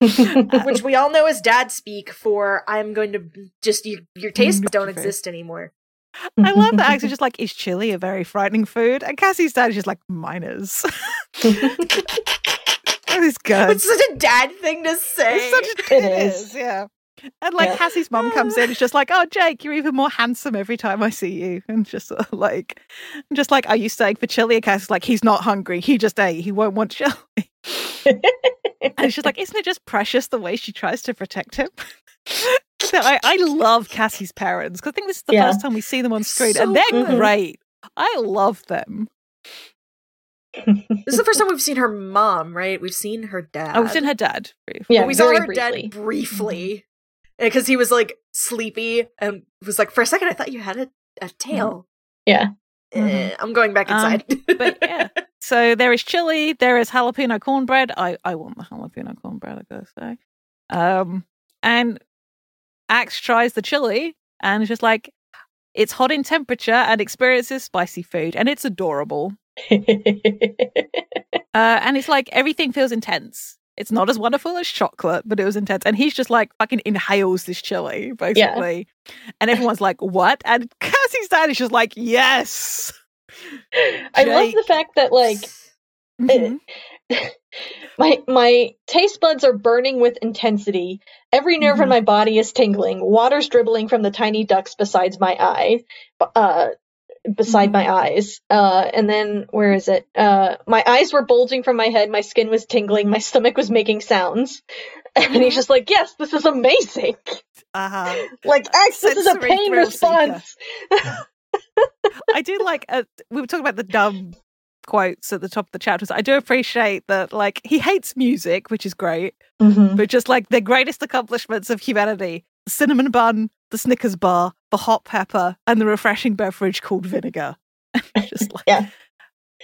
Which we all know is dad speak for I'm going to just your your tastes don't exist anymore. I love that Axe is just like, is chili a very frightening food? And Cassie's dad is just like, minors. it's good. It's such a dad thing to say. It's such a, It it is. is. yeah. And like Yeah. Cassie's mom comes in, it's just like, oh Jake, you're even more handsome every time I see you, and just sort of like, just like, are you staying for chili? And Cassie's like, he's not hungry, he just ate, he won't want chili. and she's like, isn't it just precious the way she tries to protect him? So I, I love Cassie's parents because I think this is the Yeah. first time we see them on screen, So and they're good. great. I love them. This is the first time we've seen her mom, right? We've seen her dad. I was in her dad. briefly. Yeah, But we saw very her briefly. dad briefly because he was like sleepy and was like, for a second, I thought you had a, a tail. yeah. Eh, I'm going back Um, inside. but yeah. So there is chili, there is jalapeno cornbread. I, I want the jalapeno cornbread, I gotta say. Um, and Axe tries the chili and is just like, it's hot in temperature and experiences spicy food, and it's adorable. Uh, and it's like everything feels intense. It's not as wonderful as chocolate, but it was intense. And he's just like fucking inhales this chili, basically. And everyone's like, what? And Cassie's dad is just like, yes. I love the fact that like Mhm. my my taste buds are burning with intensity. Every nerve in Mhm. my body is tingling. Water's dribbling from the tiny ducts beside my eye, uh, beside my eyes. Uh, and then where is it? Uh, my eyes were bulging from my head. My skin was tingling. My stomach was making sounds. And he's Mhm. just like, "Yes, this is amazing. Uh-huh. Like, X, this is a pain response." I do like, uh, we were talking about the dumb quotes at the top of the chapters. I do appreciate that, like, he hates music, which is great, Mhm. but just like the greatest accomplishments of humanity the cinnamon bun, the Snickers bar, the hot pepper, and the refreshing beverage called vinegar. just like, Yeah.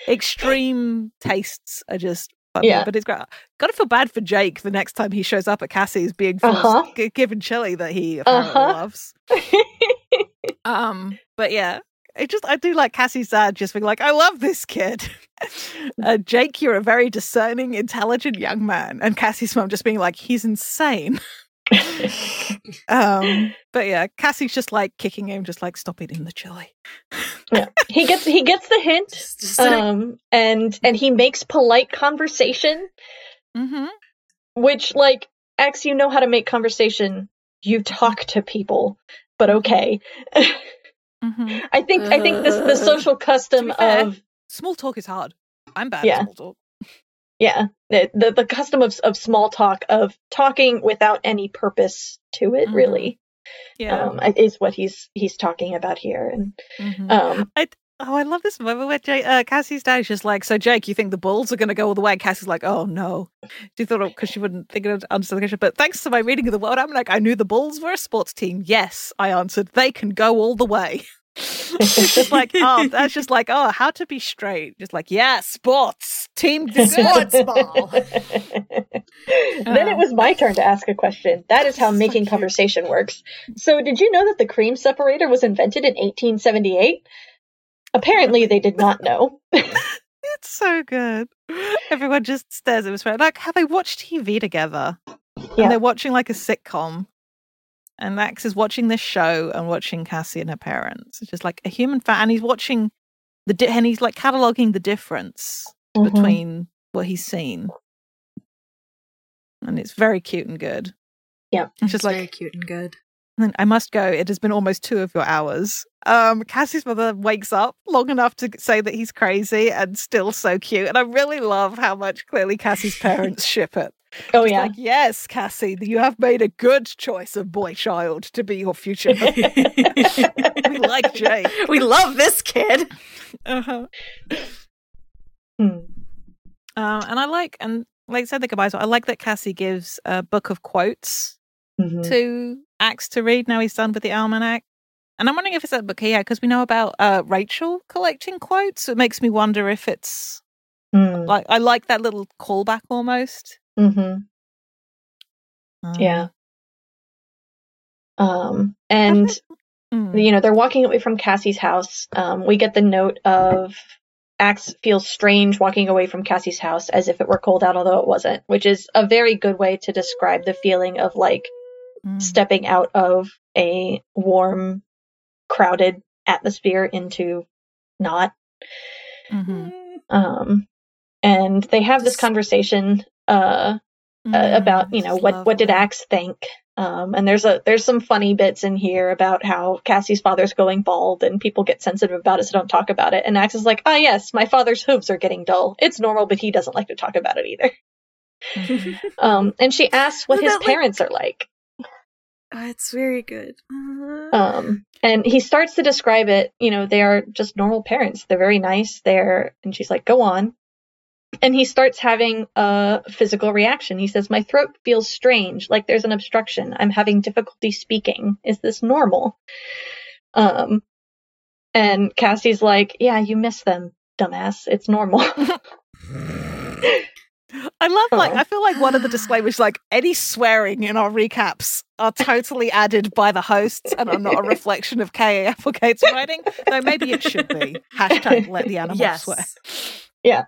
extreme tastes are just funny, Yeah. but it's great. Gotta feel bad for Jake the next time he shows up at Cassie's being forced, Uh-huh. given chili that he apparently Uh-huh. loves. Um, but yeah, it just I do like Cassie's dad just being like, I love this kid. uh, Jake, you're a very discerning, intelligent young man, and Cassie's mom just being like, he's insane. um, but yeah, Cassie's just like kicking him, just like stop eating the chili. yeah, he gets he gets the hint. Just- just sitting- um and and he makes polite conversation Mm-hmm. which like x you know how to make conversation you talk to people but okay Mm-hmm. i think i think this the Uh, social custom fair- of Small talk is hard. I'm bad Yeah. at small talk. yeah the, the the custom of of small talk of talking without any purpose to it Mhm. really Yeah. um is what he's he's talking about here and Mhm. um I Oh, I love this moment where Jake, uh, Cassie's dad is just like, "So, Jake, you think the Bulls are going to go all the way?" And Cassie's like, "Oh no," she thought because she wouldn't think of understand the question. But thanks to my reading of the world, I'm like, I knew the Bulls were a sports team. Yes, I answered. They can go all the way. it's just like, oh, that's just like, oh, how to be straight. Just like, yeah, sports team sports ball. then it was my turn to ask a question. That is how So making cute. conversation works. So, did you know that the cream separator was invented in 1878? Apparently, they did not know. It's so good. Everyone just stares at us like how they watch TV together. Yeah. And they're watching like a sitcom. And Max is watching this show and watching Cassie and her parents. It's just like a human fan, and he's watching the di- and he's like cataloging the difference Mhm. between what he's seen. And it's very cute and good. Yeah. It's just like very cute and good. Then I must go. It has been almost two of your hours. Um, Cassie's mother wakes up long enough to say that he's crazy and still so cute. And I really love how much clearly Cassie's parents ship it. Oh, yeah. Like, yes, Cassie, you have made a good choice of boy child to be your future. we like Jay. we love this kid. Uh-huh. Hmm. Um, and I like, and like I said, the goodbyes. I like that Cassie gives a book of quotes Mhm. to Axe to read. Now he's done with the almanac. And I'm wondering if it's that book here because we know about uh, Rachel collecting quotes. So it makes me wonder if it's Hmm. like I like that little callback almost. Mhm. Um, Yeah. Um, and mm, you know they're walking away from Cassie's house. Um, we get the note of Axe feels strange walking away from Cassie's house as if it were cold out, although it wasn't, which is a very good way to describe the feeling of like mm, stepping out of a warm, crowded atmosphere into not. mhm, Um, and they have this conversation uh, uh, mm, about you know what what did. Axe think. Um, and there's a there's some funny bits in here about how Cassie's father's going bald and people get sensitive about it, so don't talk about it. And Axe is like, ah yes, my father's hooves are getting dull. It's normal, but he doesn't like to talk about it either. Mhm. Um, and she asks what Isn't his that like- parents are like. Uh, it's very good. Uh, Um, and he starts to describe it. You know, they are just normal parents. They're very nice. They're, and she's like, go on. And he starts having a physical reaction. He says, My throat feels strange, like there's an obstruction. I'm having difficulty speaking. Is this normal? Um, and Cassie's like, Yeah, you miss them, dumbass. It's normal. I love like Oh. I feel like one of the disclaimers like any swearing in our recaps are totally added by the hosts and are not a reflection of K.A. Applegate's writing. Though maybe it should be. Hashtag let the animals yes. swear. Yeah.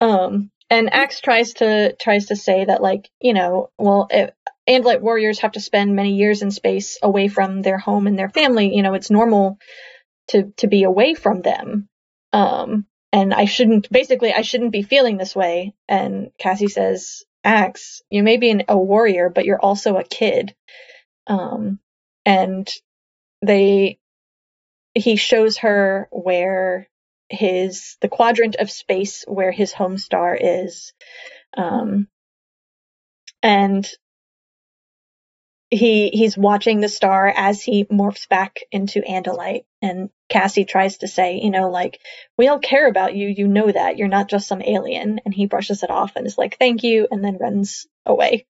Um, and Axe tries to tries to say that like you know, well, if Andalite warriors have to spend many years in space away from their home and their family. You know, it's normal to to be away from them. Um, and I shouldn't basically I shouldn't be feeling this way. And Cassie says, Axe, you may be an, a warrior, but you're also a kid. Um, and they he shows her where his the quadrant of space where his home star is um and he he's watching the star as he morphs back into andalite. And cassie tries to say you know like we all care about you. You know that. You're not just some alien. And he brushes it off and is like thank you and then runs away.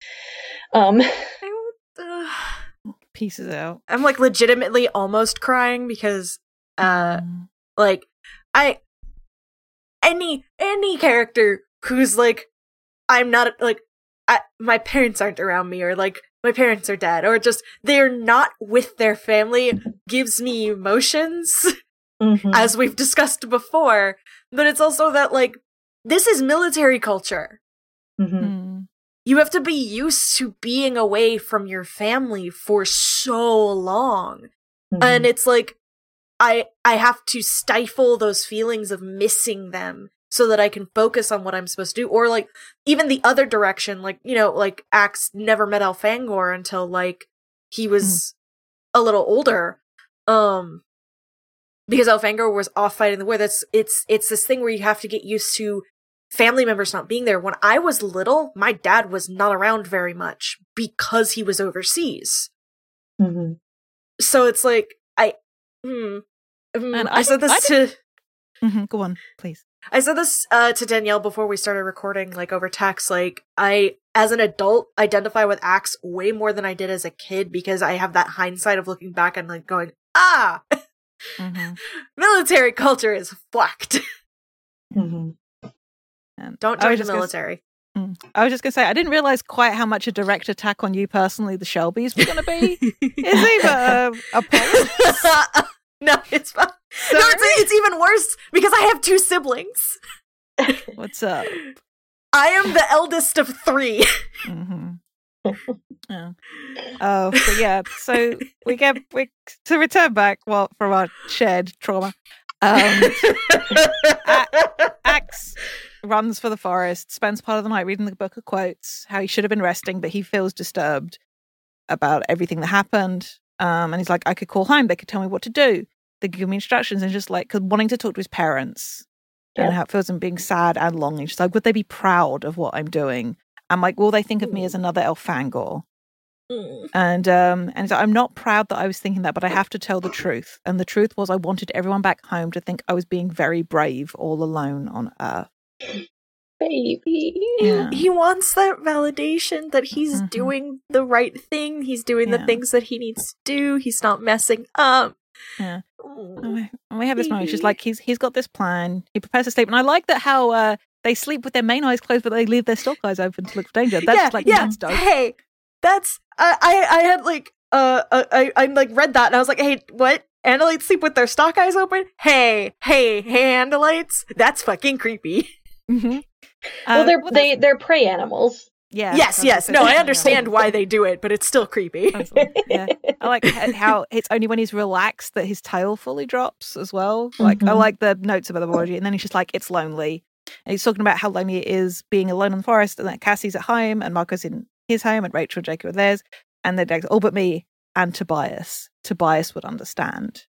Um I, uh, Pieces out. I'm like legitimately almost crying because uh Mm. like I any any character who's like I'm not like I, my parents aren't around me or like my parents are dead or just they're not with their family gives me emotions mhm. as we've discussed before but it's also that like this is military culture Mhm. Mm. you have to be used to being away from your family for so long Mhm. and it's like i i have to stifle those feelings of missing them so that i can focus on what i'm supposed to do or like even the other direction like you know like axe never met Elfangor until like he was a little older um because Elfangor was off fighting the war that's it's it's this thing where you have to get used to family members not being there when i was little my dad was not around very much because he was overseas Mhm. so it's like I, hmm, And I, I said this I to Mhm, Go on, please. I said this uh, to Danielle before we started recording, like over text. Like, I, as an adult, identify with Axe way more than I did as a kid because I have that hindsight of looking back and like going, ah, Mhm. military culture is fucked. Mhm. And Don't join the just gonna- military. Mm. I was just going to say, I didn't realize quite how much a direct attack on you personally the Shelbys were going to be. Is he a, a? no, it's fine. No, it's, it's even worse because I have two siblings. What's up? I am the eldest of three. hmm Yeah. Oh, but yeah. So we get we to return back well from our shared trauma. Um, Axe runs for the forest, spends part of the night reading the book of quotes, how he should have been resting, but he feels disturbed about everything that happened. Um, and he's like, I could call home. They could tell me what to do. They could give me instructions. And just like 'cause wanting to talk to his parents and how it feels and being sad and longing. She's like, would they be proud of what I'm doing? I'm like, will they think of me as another Elfangor? Mm. And um, and so I'm not proud that I was thinking that, but I have to tell the truth. And the truth was, I wanted everyone back home to think I was being very brave, all alone on Earth. Baby. Yeah. He wants that validation that he's Mhm. doing the right thing. He's doing the things that he needs to do. He's not messing up. Yeah. And we, have this moment. She's like, he's he's got this plan. He prepares to sleep, and I like that how uh, they sleep with their main eyes closed, but they leave their stalk eyes open to look for danger. That's yeah, like yeah. that's dope. Hey, that's I, I I had like uh, uh I I like read that and I was like, hey, what? Andalites sleep with their stalk eyes open? Hey, hey, hey, Andalites, that's fucking creepy. Mhm. Well, Uh, they're well, they they're prey animals. Yeah. yes, yes. No. I understand why they do it, but it's still creepy. Yeah. I like how it's only when he's relaxed that his tail fully drops as well. Like I Mhm. like the notes of etymology, and then he's just like, "It's lonely," and he's talking about how lonely it is being alone in the forest, and that Cassie's at home, and Marco's in his home, and Rachel and Jacob are theirs, and they're all but me and Tobias. Tobias would understand,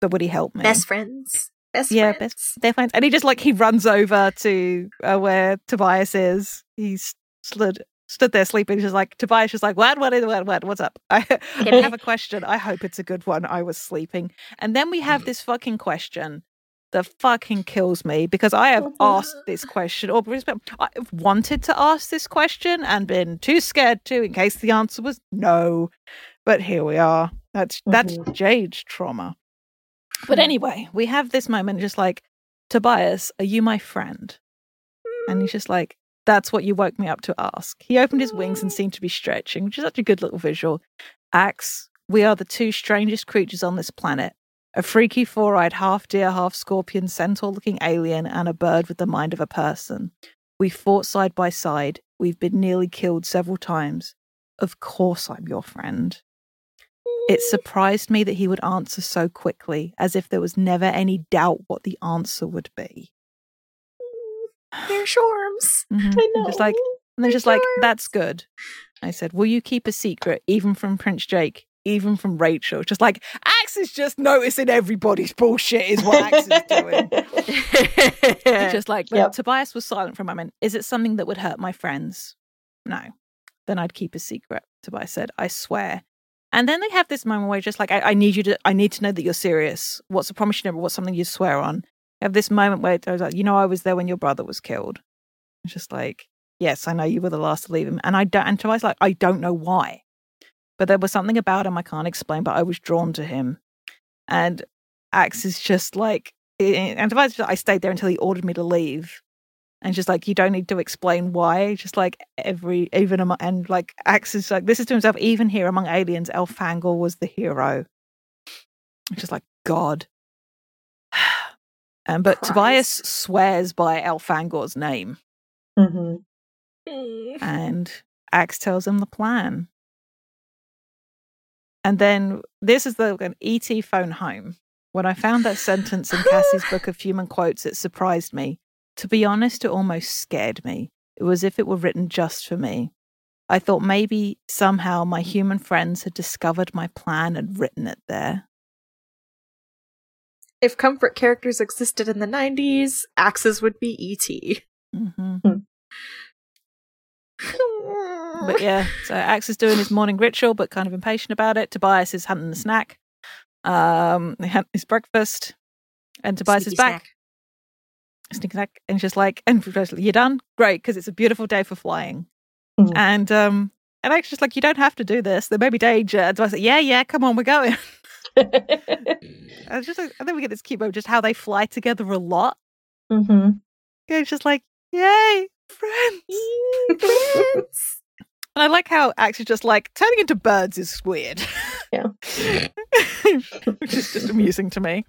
but would he help me? Best friends. Best yeah, friends. best they're friends, and he just like he runs over to uh, where Tobias is. He's stood stood there sleeping. She's like Tobias, she's like what, what, what, what, what's up? I, I have a question. I hope it's a good one. I was sleeping, and then we have this fucking question that fucking kills me because I have asked this question, or I've wanted to ask this question and been too scared to in case the answer was no. But here we are. That's that's Mhm. Jade's trauma. But anyway, we have this moment just like, Tobias, are you my friend? And he's just like, that's what you woke me up to ask. He opened his wings and mm. seemed to be stretching, which is such a good little visual. Axe, we are the two strangest creatures on this planet. A freaky four eyed half deer, half scorpion, centaur looking alien, and a bird with the mind of a person. We fought side by side. We've been nearly killed several times. Of course, I'm your friend. It surprised me that he would answer so quickly, as if there was never any doubt what the answer would be. They're shorms. Mhm. I know. Just like, and they're just like, that's good. I said, Will you keep a secret, even from Prince Jake, even from Rachel? Just like, Axe is just noticing everybody's bullshit, is what Axe is doing. Just like, Yep. Tobias was silent for a moment. Is it something that would hurt my friends? No. Then I'd keep a secret. Tobias said, I swear. And then they have this moment where just like, I, I need you to, I need to know that you're serious. What's a promise you never, what's something you swear on? Have this moment where I was like, you know, I was there when your brother was killed. It's just like, yes, I know you were the last to leave him. And I don't, and Tobias like, I don't know why. But there was something about him I can't explain, but I was drawn to him. And Axe is just like, and Tobias, I stayed there until he ordered me to leave. And just like, you don't need to explain why. Just like every, even among, and like Axe is like, this is to himself, even here among aliens, Elfangor was the hero. Just like, God. Um, but Tobias swears by Elfangor's name, Mhm. Mm. and Axe tells him the plan. And then this is the an ET phone home. When I found that sentence in Cassie's book of human quotes, it surprised me. To be honest, it almost scared me. It was as if it were written just for me. I thought maybe somehow my human friends had discovered my plan and written it there. If comfort characters existed in the 90s, Axes would be E.T. hmm But yeah, so Axe is doing his morning ritual, but kind of impatient about it. Tobias is hunting the snack. Um, he had his breakfast, and Tobias is back. snack. sneak attack, and she's like, and you're done, great, because it's a beautiful day for flying. Mhm. And um, and was just like, you don't have to do this. There may be danger. And I said, yeah, yeah, come on, we're going. I was just, like, and then we get this cute moment, just how they fly together a lot. hmm It's just like, yay, friends. Friends. And I like how is just like turning into birds is weird. Yeah. Which is just amusing to me.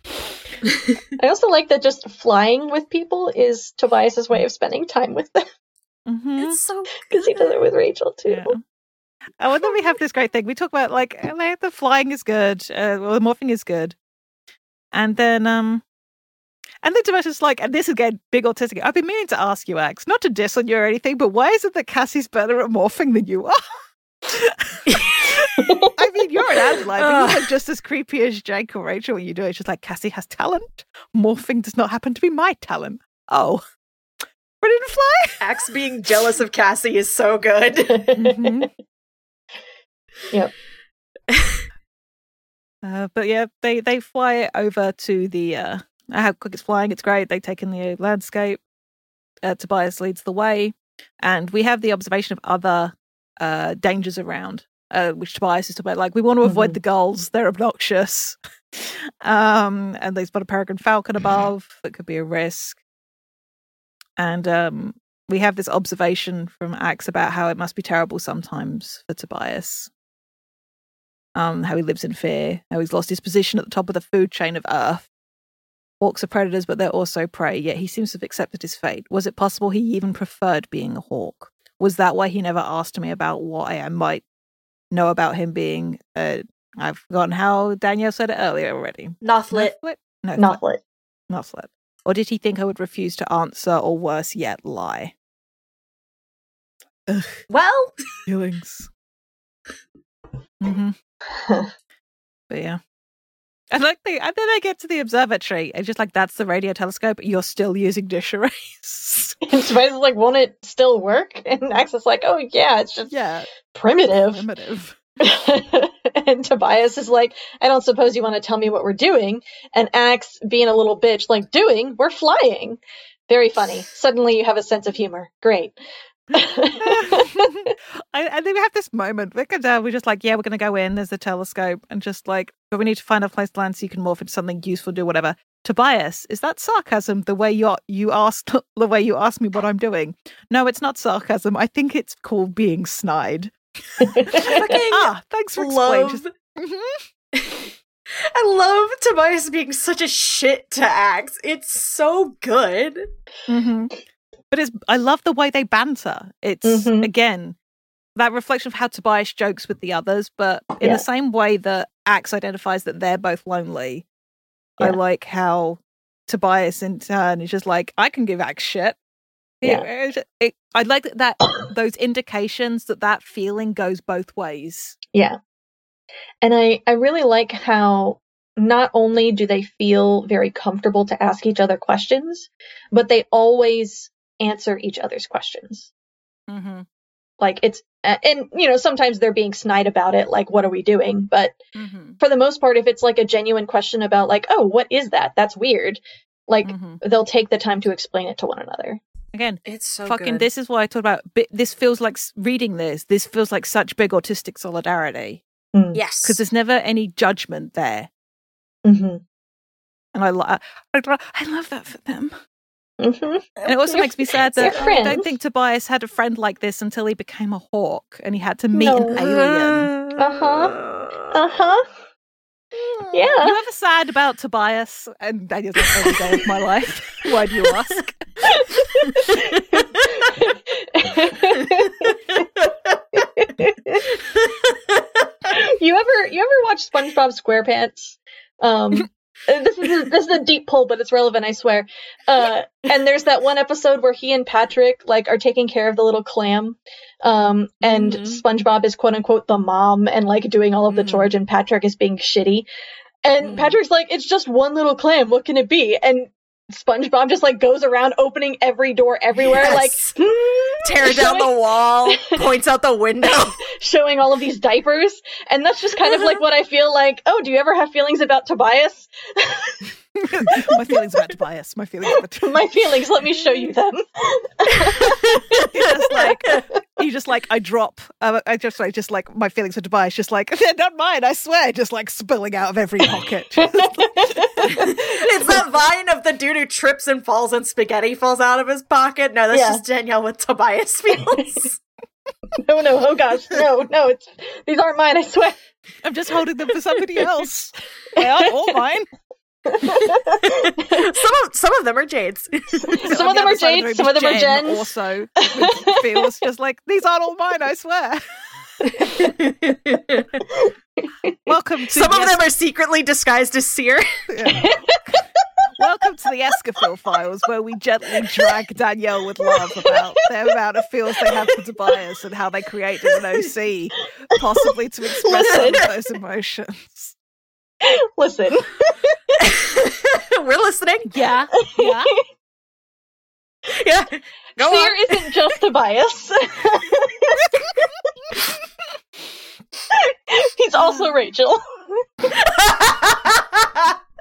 I also like that just flying with people is Tobias's way of spending time with them hmm It's so because he does it with Rachel too. Yeah. Oh, and then we have this great thing. We talk about like, like, the flying is good, uh, well, the morphing is good, and then um, and then is like, and this is again, big autistic. I've been meaning to ask you, Axe, not to diss on you or anything, but why is it that Cassie's better at morphing than you are? I mean, you're an Andalite, but you look just as creepy as Jake or Rachel when you do it. It's just like Cassie has talent. Morphing does not happen to be my talent. Oh, but didn't fly. Axe being jealous of Cassie is so good. Mhm. Yep. Uh, but yeah, they they fly over to the uh, how quick it's flying. It's great. They take in the landscape. Uh, Tobias leads the way, and we have the observation of other uh, dangers around. Uh, which Tobias is talking about, like we want to avoid Mhm. the gulls; they're obnoxious. um, and they spot a peregrine falcon above that could be a risk. And um, we have this observation from Axe about how it must be terrible sometimes for Tobias um, how he lives in fear, how he's lost his position at the top of the food chain of Earth. Hawks are predators, but they're also prey, yet he seems to have accepted his fate. Was it possible he even preferred being a hawk? Was that why he never asked me about what I might know about him being uh, I've forgotten how Danielle said it earlier already. Nothlit. Nothlit? No, Not lit. Or did he think I would refuse to answer, or worse yet, lie? Ugh, Well, feelings. hmm But yeah. And like they and then they get to the observatory and just like that's the radio telescope, you're still using dish arrays. And Tobias is like, won't it still work? And Axe is like, oh yeah, it's just yeah. primitive. Primitive. and Tobias is like, I don't suppose you want to tell me what we're doing. And Axe, being a little bitch, like, doing? We're flying. Very funny. Suddenly you have a sense of humor. Great. I, and then we have this moment. We go down, we're just like, yeah, we're gonna go in, there's a telescope, and just like, but we need to find a place to land so you can morph into something useful, do whatever. Tobias, is that sarcasm the way you you asked the way you asked me what I'm doing? No, it's not sarcasm. I think it's called being snide. ah, thanks for explaining. love. I love Tobias being such a shit to Axe. It's so good. Mhm. But it's I love the way they banter. It's Mhm. again that reflection of how Tobias jokes with the others, but in Yeah. the same way that Axe identifies that they're both lonely. I like how Tobias in turn is just like, I can give Axe shit. Yeah. it- it- I like that those indications that that feeling goes both ways. Yeah. And I, I really like how not only do they feel very comfortable to ask each other questions, but they always answer each other's questions. Mm-hmm. Like it's, and you know, sometimes they're being snide about it, like, what are we doing? But Mm-hmm. for the most part, if it's like a genuine question about, like, oh, what is that? That's weird. Like, Mm-hmm. they'll take the time to explain it to one another. Again, It's so fucking good. this is what I talked about. This feels like reading this. This feels like such big autistic solidarity Yes. because there's never any judgment there. hmm and I, lo- I, I love that for them. Hmm And it also makes me sad that I don't think Tobias had a friend like this until he became a hawk and he had to meet No. an alien. Uh-huh. Uh huh. Yeah. You ever sad about Tobias? And Danielle's like every day of my life. Why do you ask? you ever you ever watch SpongeBob SquarePants? Um, this is a, this is a deep pull, but it's relevant, I swear. Uh, and there's that one episode where he and Patrick like are taking care of the little clam, um, and Mhm. SpongeBob is quote unquote the mom and like doing all of the Mhm. chores, and Patrick is being shitty. And Mhm. Patrick's like, "It's just one little clam. What can it be?" And SpongeBob just like goes around opening every door everywhere, like Yes. "Hmm," Tear down the wall, points out the window. showing all of these diapers. And that's just kind of like what I feel like, oh, do you ever have feelings about Tobias? my feelings about Tobias. My feelings about Tobias. My feelings, let me show you them. He's just like he just like I drop. Uh, I just like just like my feelings for Tobias. Just like they're not mine. I swear. Just like spilling out of every pocket. it's that vine of the dude who trips and falls and spaghetti falls out of his pocket. No, that's Yeah. just Danielle with Tobias feels. no, no, oh gosh, no, no, it's these aren't mine, I swear. I'm just holding them for somebody else. They aren't all mine. some of some of them are Jade's. Some of them are Jade, some of them are Jen's. Also, feels just like these aren't all mine. I swear. Welcome to some the of them are secretly disguised as Seer. Yeah. Welcome to the Escafil Files, where we gently drag Danielle with love about the amount of feels they have for Tobias and how they created an OC, possibly to express some of those emotions. Listen, We're listening. Yeah, yeah. Yeah. Go Seer on. isn't just Tobias. He's also Rachel.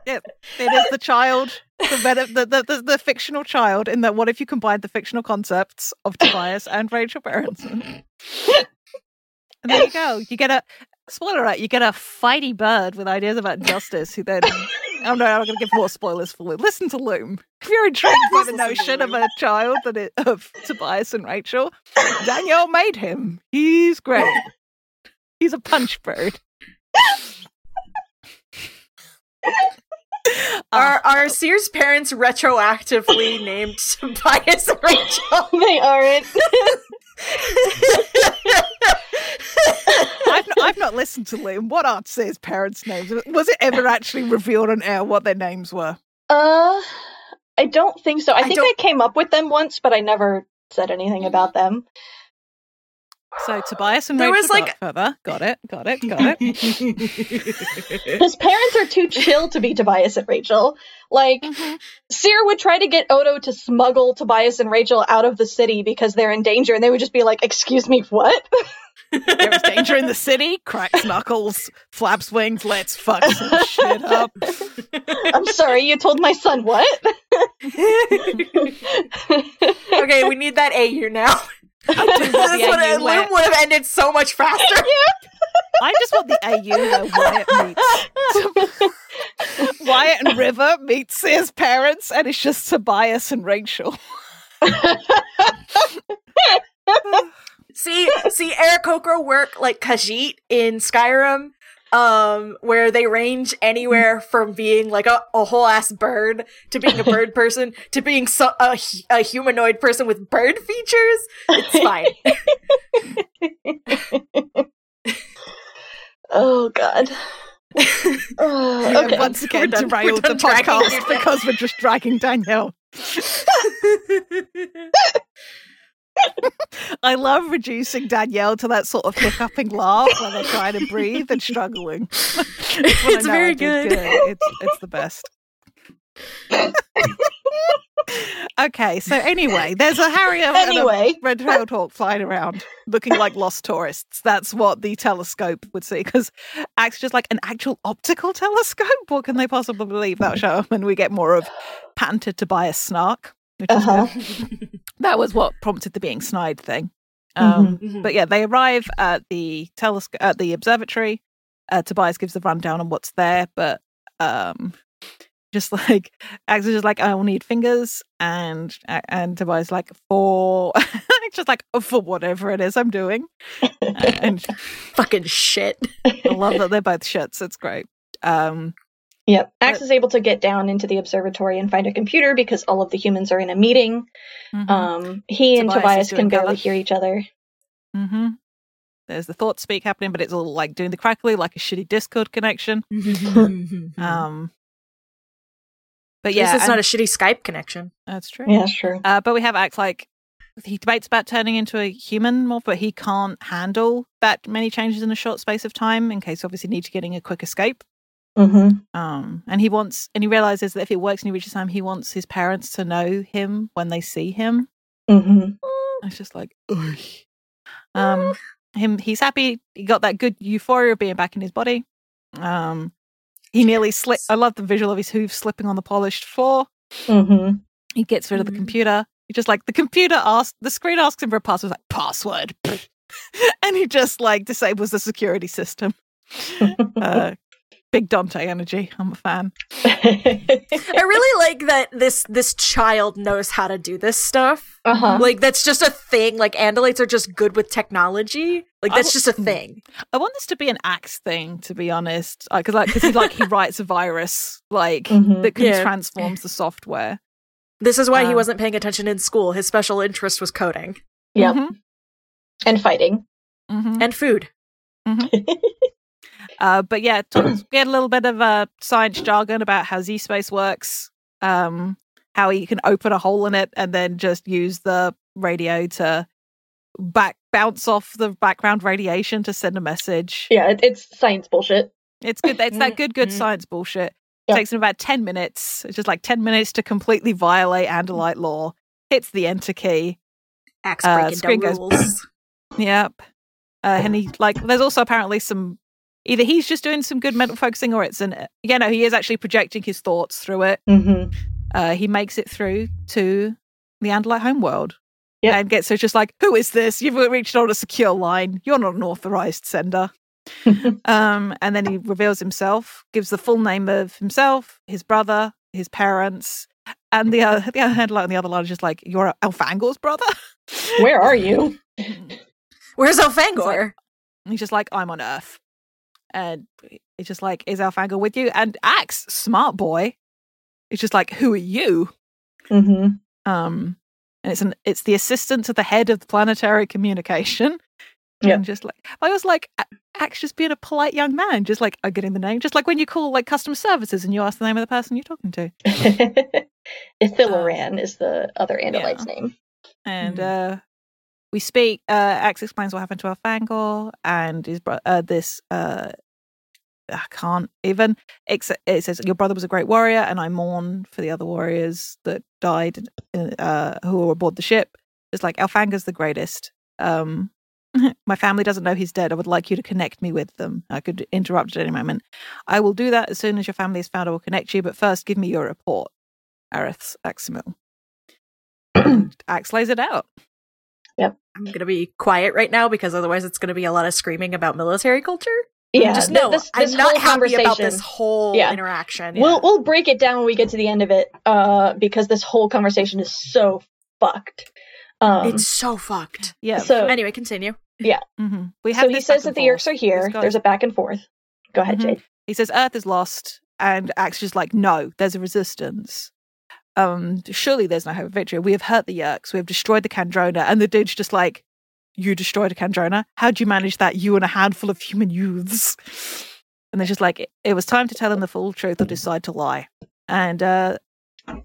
It, it is the child, the, the, the, the fictional child, in that what if you combined the fictional concepts of Tobias and Rachel Berenson? And there you go. You get a spoiler alert, you get a fighty bird with ideas about justice who then Oh no, I'm not gonna give more spoilers for Loom. Listen to Loom. If you're intrigued by the notion of a child that it, of Tobias and Rachel, Danielle made him. He's great. He's a punch bird. Are ah. are Seer's parents retroactively named Tobias and Rachel? they aren't. I've not, I've not listened to Loom. What are his parents' names? Was it ever actually revealed on air what their names were? Uh, I don't think so. I, I think don't- I came up with them once, but I never said anything about them. So Tobias and There Rachel was, like- Godfather. Got it. Got it. Got it. His parents are too chill to be Tobias and Rachel. Like, mm-hmm. Seer would try to get Odo to smuggle Tobias and Rachel out of the city because they're in danger, and they would just be like, "Excuse me, what?" There is danger in the city. Cracks knuckles, flaps wings. Let's fuck some shit up. I'm sorry, you told my son what? okay, we need that A here now. I do want This the would where would have ended so much faster. I just want the AU where Wyatt meets Wyatt and River meets his parents, and it's just Tobias and Rachel. see, see, Aarakocra work like Khajiit in Skyrim, um, where they range anywhere from being like a, a whole ass bird to being a bird person to being so, a, a humanoid person with bird features. It's fine. oh God. Oh, okay. once again derailed the podcast because we're just dragging Danielle. I love reducing Danielle to that sort of hiccuping laugh when they're trying to breathe and struggling. It's when I It's know very did good. It's it's the best. okay, so anyway, there's a Harrier and a red-tailed hawk flying around, looking like lost tourists. That's what the telescope would see, because acts just like an actual optical telescope. What can they possibly believe that show? Up? And we get more of patented Tobias snark, which Uh-huh. good. That was what prompted the being snide thing. Um, Mhm. But yeah, they arrive at the telescope at the observatory. Uh, Tobias gives the rundown on what's there, but um, just like Axe is just like, I will need fingers, and and Tobias like for just like for whatever it is I'm doing, and Fucking shit. I love that they're both shits. It's great. Um, Yep. Axe is able to get down into the observatory and find a computer because all of the humans are in a meeting. mhm, Um, he and Tobias is Tobias can barely cover. hear each other. Mm-hmm. There's the thought speak happening, but it's all like doing the crackly, like a shitty Discord connection. Um, but yeah, yeah, it's and- not a shitty Skype connection. that's true. Yeah, sure. Uh, but we have Axe like he debates about turning into a human more, but he can't handle that many changes in a short space of time. In case, obviously, need to getting a quick escape. Mm-hmm. Um, and he wants, and he realizes that if it works and he reaches time, he wants his parents to know him when they see him. Mm-hmm. It's just like, Ugh. um, him. He's happy. He got that good euphoria of being back in his body. Um, He nearly slipped. I love the visual of his hooves slipping on the polished floor. Mm-hmm. He gets rid of the Mhm. computer. He just like the computer asks the screen asks him for a password. Like password, and he just like disables the security system. Uh, big Dante energy. I'm a fan. I really like that this this child knows how to do this stuff. uh-huh. Like that's just a thing. Like Andalites are just good with technology. Like that's w- just a thing. I want this to be an axe thing, to be honest, because like because he like he writes a virus like Mhm. that can Yeah. transforms the software. This is why he Um, wasn't paying attention in school. His special interest was coding Yep. Mhm, And fighting. mhm. and food. Uh, but yeah, talk, get a little bit of uh, science jargon about how Z space works, um, how you can open a hole in it and then just use the radio to back bounce off the background radiation to send a message. Yeah, it, it's science bullshit. It's good. It's that good, good Mhm. science bullshit. Yeah. Takes him about ten minutes. It's just like ten minutes to completely violate Andalite law. Hits the enter key. Axe Uh, breaking screen goes- rules. Yep. Uh, and he like there's also apparently some either he's just doing some good mental focusing or it's an yeah no he is actually projecting his thoughts through it. Mm-hmm. Uh, he makes it through to the Andalite homeworld. Yep. And gets so just like, who is this? You've reached on a secure line. You're not an authorized sender. um, and then he reveals himself, gives the full name of himself, his brother, his parents, and the other the other Andalite on the other line is just like, you're Elfangor's brother. Where are you? Where's Elfangor? And he's just like, I'm on Earth. And it's just like, is Elfangor with you? And Axe, smart boy, it's just like, who are you? Mm-hmm. Um, and it's an it's the assistant to the head of the planetary communication. Yep. And just like I was like, Axe just being a polite young man, just like uh, getting the name, just like when you call like customer services and you ask the name of the person you're talking to. Ithiloran is the other Andalite's name. And uh, we speak. Uh, Axe explains what happened to Elfangor and his bro- uh, this. Uh, I can't even. Ex- it says your brother was a great warrior, and I mourn for the other warriors that died, uh, who were aboard the ship. It's like Elfangor's the greatest. Um, my family doesn't know he's dead. I would like you to connect me with them. I could interrupt at any moment. I will do that as soon as your family is found. I will connect you, but first, give me your report. Aristh Aximil. Axe lays it out. Yep. I'm gonna be quiet right now because otherwise it's gonna be a lot of screaming about military culture. Yeah, just know this, I'm not happy about this whole Yeah. interaction. We'll we'll break it down when we get to the end of it, uh, because this whole conversation is so fucked. Um, it's so fucked. Yeah. so Anyway, continue. mhm. We have so he says that the Yeerks are here. There's a back and forth. Go ahead, Mhm. Jade. He says Earth is lost, and Axe is like, no, there's a resistance. Um, surely there's no hope of victory. We have hurt the Yeerks. We have destroyed the Kandrona, and the dude's just like, you destroyed a Kandrona. How'd you manage that? You and a handful of human youths. And they're just like, it, it was time to tell him the full truth or decide to lie. And uh,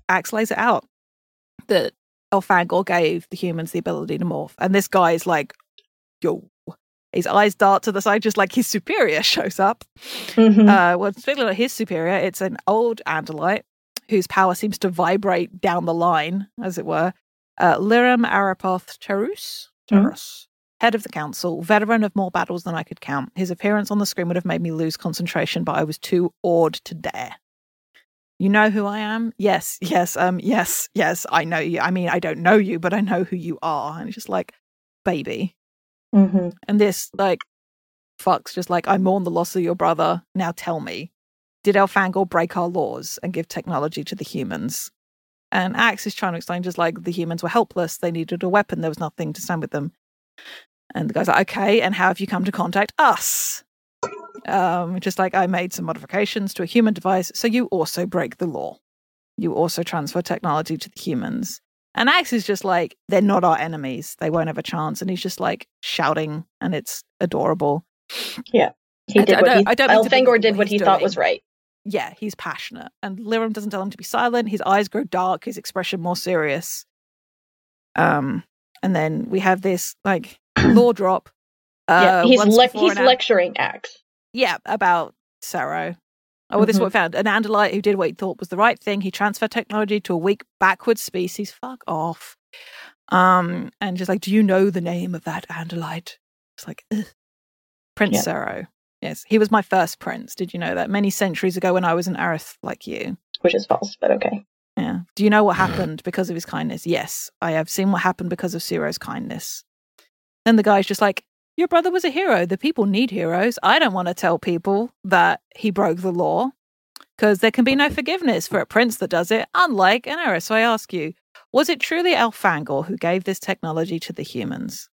Axe lays it out that Elfangor gave the humans the ability to morph, and this guy is like, yo. His eyes dart to the side, just like his superior shows up. Mhm. Uh, well, speaking of his superior, it's an old Andalite whose power seems to vibrate down the line, as it were. Uh, Liram Arapoth Charus, Mhm. Head of the council, veteran of more battles than I could count. His appearance on the screen would have made me lose concentration, but I was too awed to dare. You know who I am? Yes, yes, um, yes, yes, I know you. I mean, I don't know you, but I know who you are. And it's just like, baby. Mhm. And this, like, fuck's just like, I mourn the loss of your brother. Now tell me, did Elfangor break our laws and give technology to the humans? And Axe is trying to explain just like the humans were helpless. They needed a weapon. There was nothing to stand with them. And the guy's like, okay, and how have you come to contact us? Um, just like I made some modifications to a human device, so you also break the law. You also transfer technology to the humans. And Axe is just like, they're not our enemies. They won't have a chance. And he's just like shouting, and it's adorable. Yeah. He I did don't- what he. I don't mean Elfangor did what what he thought was right. Yeah, he's passionate. And Liram doesn't tell him to be silent. His eyes grow dark, his expression more serious. Um, and then we have this like law drop. yeah, uh, he's once lec- he's an- lecturing Axe. Yeah, about Seerow. Oh, well, this is what we found. An Andalite who did what he thought was the right thing. He transferred technology to a weak, backward species. Fuck off. Um, and just like, do you know the name of that Andalite? It's like, Ugh. Prince Yeah. Seerow. Yes, he was my first prince. Did you know that? Many centuries ago when I was an Aristh like you. Which is false, but okay. Yeah. Do you know what happened because of his kindness? Yes, I have seen what happened because of Seerow's kindness. Then the guy's just like, Your brother was a hero. The people need heroes. I don't want to tell people that he broke the law because there can be no forgiveness for a prince that does it, unlike an Aristh. So I ask you, was it truly Elfangor who gave this technology to the humans?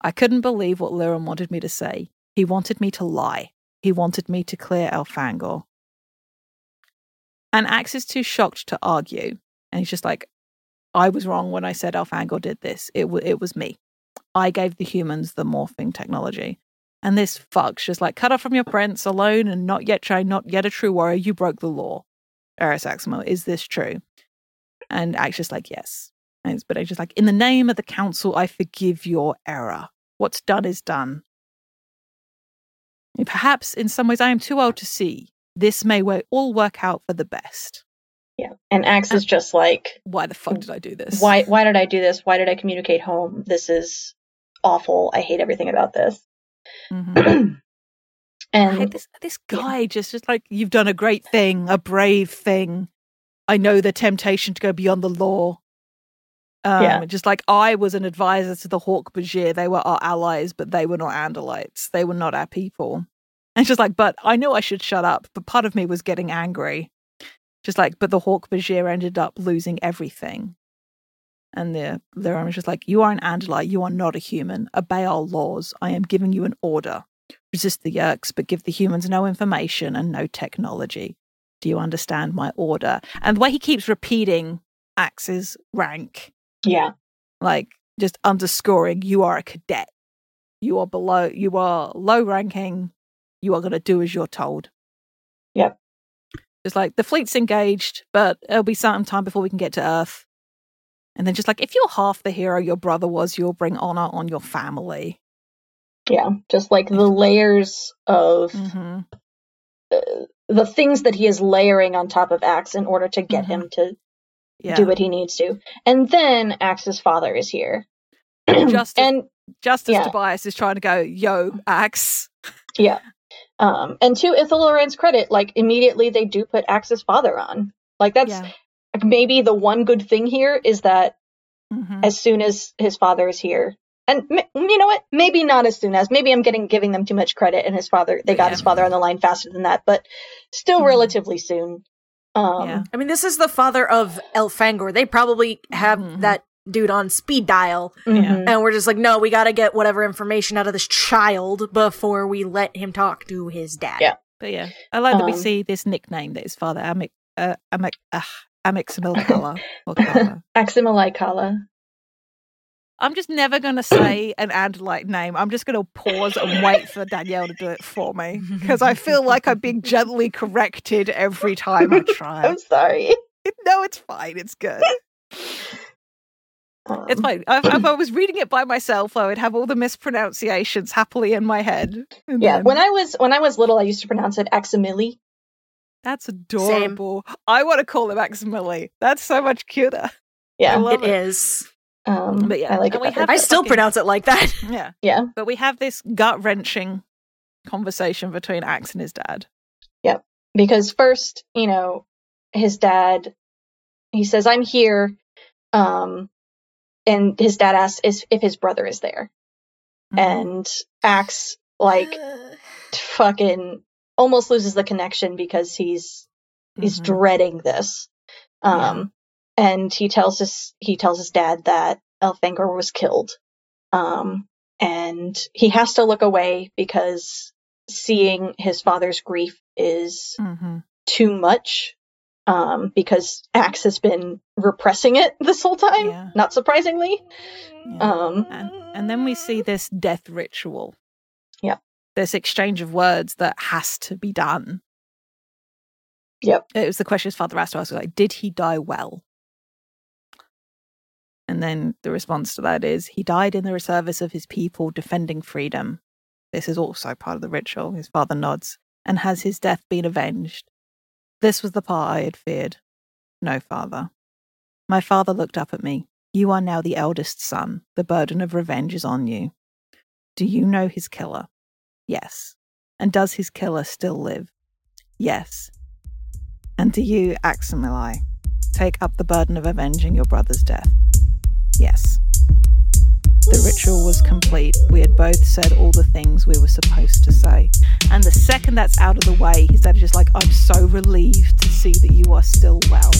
I couldn't believe what Lirim wanted me to say. He wanted me to lie. He wanted me to clear Elfangor. And Axe is too shocked to argue. And he's just like, I was wrong when I said Elfangor did this. It, w- it was me. I gave the humans the morphing technology. And this fuck's just like, cut off from your prince, alone and not yet not yet a true warrior. You broke the law. Eris Aximo, is this true? And Axe just like, yes. And but I just like, in the name of the council, I forgive your error. What's done is done. Perhaps in some ways I am too old to see. This may all work out for the best. Yeah. And Axe is just like, Why the fuck did I do this? why why did I do this? Why did I communicate home? This is awful. I hate everything about this. Mm-hmm. And this this guy just just like you've done a great thing, a brave thing. I know the temptation to go beyond the law. Um, Yeah. just like I was an advisor to the Hork-Bajir, they were our allies, but they were not Andalites. They were not our people. And just like, but I knew I should shut up, but part of me was getting angry. Just like, but the Hork-Bajir ended up losing everything. And the the is just like, you are an Andalite, you are not a human. Obey our laws. I am giving you an order resist the Yeerks, but give the humans no information and no technology. Do you understand my order? And the way he keeps repeating Axe's rank, yeah. like just underscoring, you are a cadet. You are below, you are low ranking. You are going to do as you're told. Yep. Just like the fleet's engaged, but it'll be some time before we can get to Earth. And then just like, if you're half the hero your brother was, you'll bring honor on your family. Yeah. Just like the layers of hmm the things that he is layering on top of Axe in order to get Mhm. him to Yeah. do what he needs to. And then Axe's father is here. Justice, and just as Yeah. Tobias is trying to go, yo, Axe. yeah. Um and to Ithilorand's credit, like immediately they do put Axe's father on. Like that's Yeah. like, maybe the one good thing here is that Mhm. as soon as his father is here and you know what maybe not as soon as maybe i'm getting giving them too much credit and his father they got Yeah. his father on the line faster than that but still Mhm. relatively soon um Yeah. I mean, this is the father of Elfangor. They probably have Mhm. that dude on speed dial, mhm. and we're just like, no, we got to get whatever information out of this child before we let him talk to his dad. Yeah. But yeah, I like that we Um, see this nickname that his father, Amik, uh, Amik, uh, Amixamilkala. or Kala. Aximali Kala. I'm just never going to say an Andalite name. I'm just going to pause and wait for Danielle to do it for me because I feel like I'm being gently corrected every time I try. i'm sorry no, it's fine. It's good. um, It's fine. If, if I was reading it by myself, I would have all the mispronunciations happily in my head. And yeah then- when i was when i was little i used to pronounce it aximili That's adorable. I want to call him Aximili. That's so much cuter. Yeah love It is. Um But yeah, i like and it we have I still fucking- pronounce it like that. Yeah. yeah But we have this gut wrenching conversation between Axe and his dad. Yep. Because first, you know, his dad, he says, "I'm here," um, and his dad asks is if his brother is there, Mm-hmm. and Axe like fucking almost loses the connection because he's he's Mhm. dreading this, um, and he tells his he tells his dad that Elfangor was killed, um, and he has to look away because seeing his father's grief is Mhm. too much um, because Axe has been repressing it this whole time, Yeah. not surprisingly. Yeah. Um, and, and then we see this death ritual. Yeah. This exchange of words that has to be done. Yep. It was the question his father asked us, like, did he die well? Then the response to that is, he died in the service of his people, defending freedom. This is also part of the ritual. His father nods. And has his death been avenged? This was the part I had feared. No, father. My father looked up at me. You are now the eldest son. The burden of revenge is on you. Do you know his killer? Yes. And does his killer still live? Yes. And do you, Aximili, take up the burden of avenging your brother's death? Yes. The ritual was complete. We had both said all the things we were supposed to say. And the second that's out of the way, his dad is just like, I'm so relieved to see that you are still well.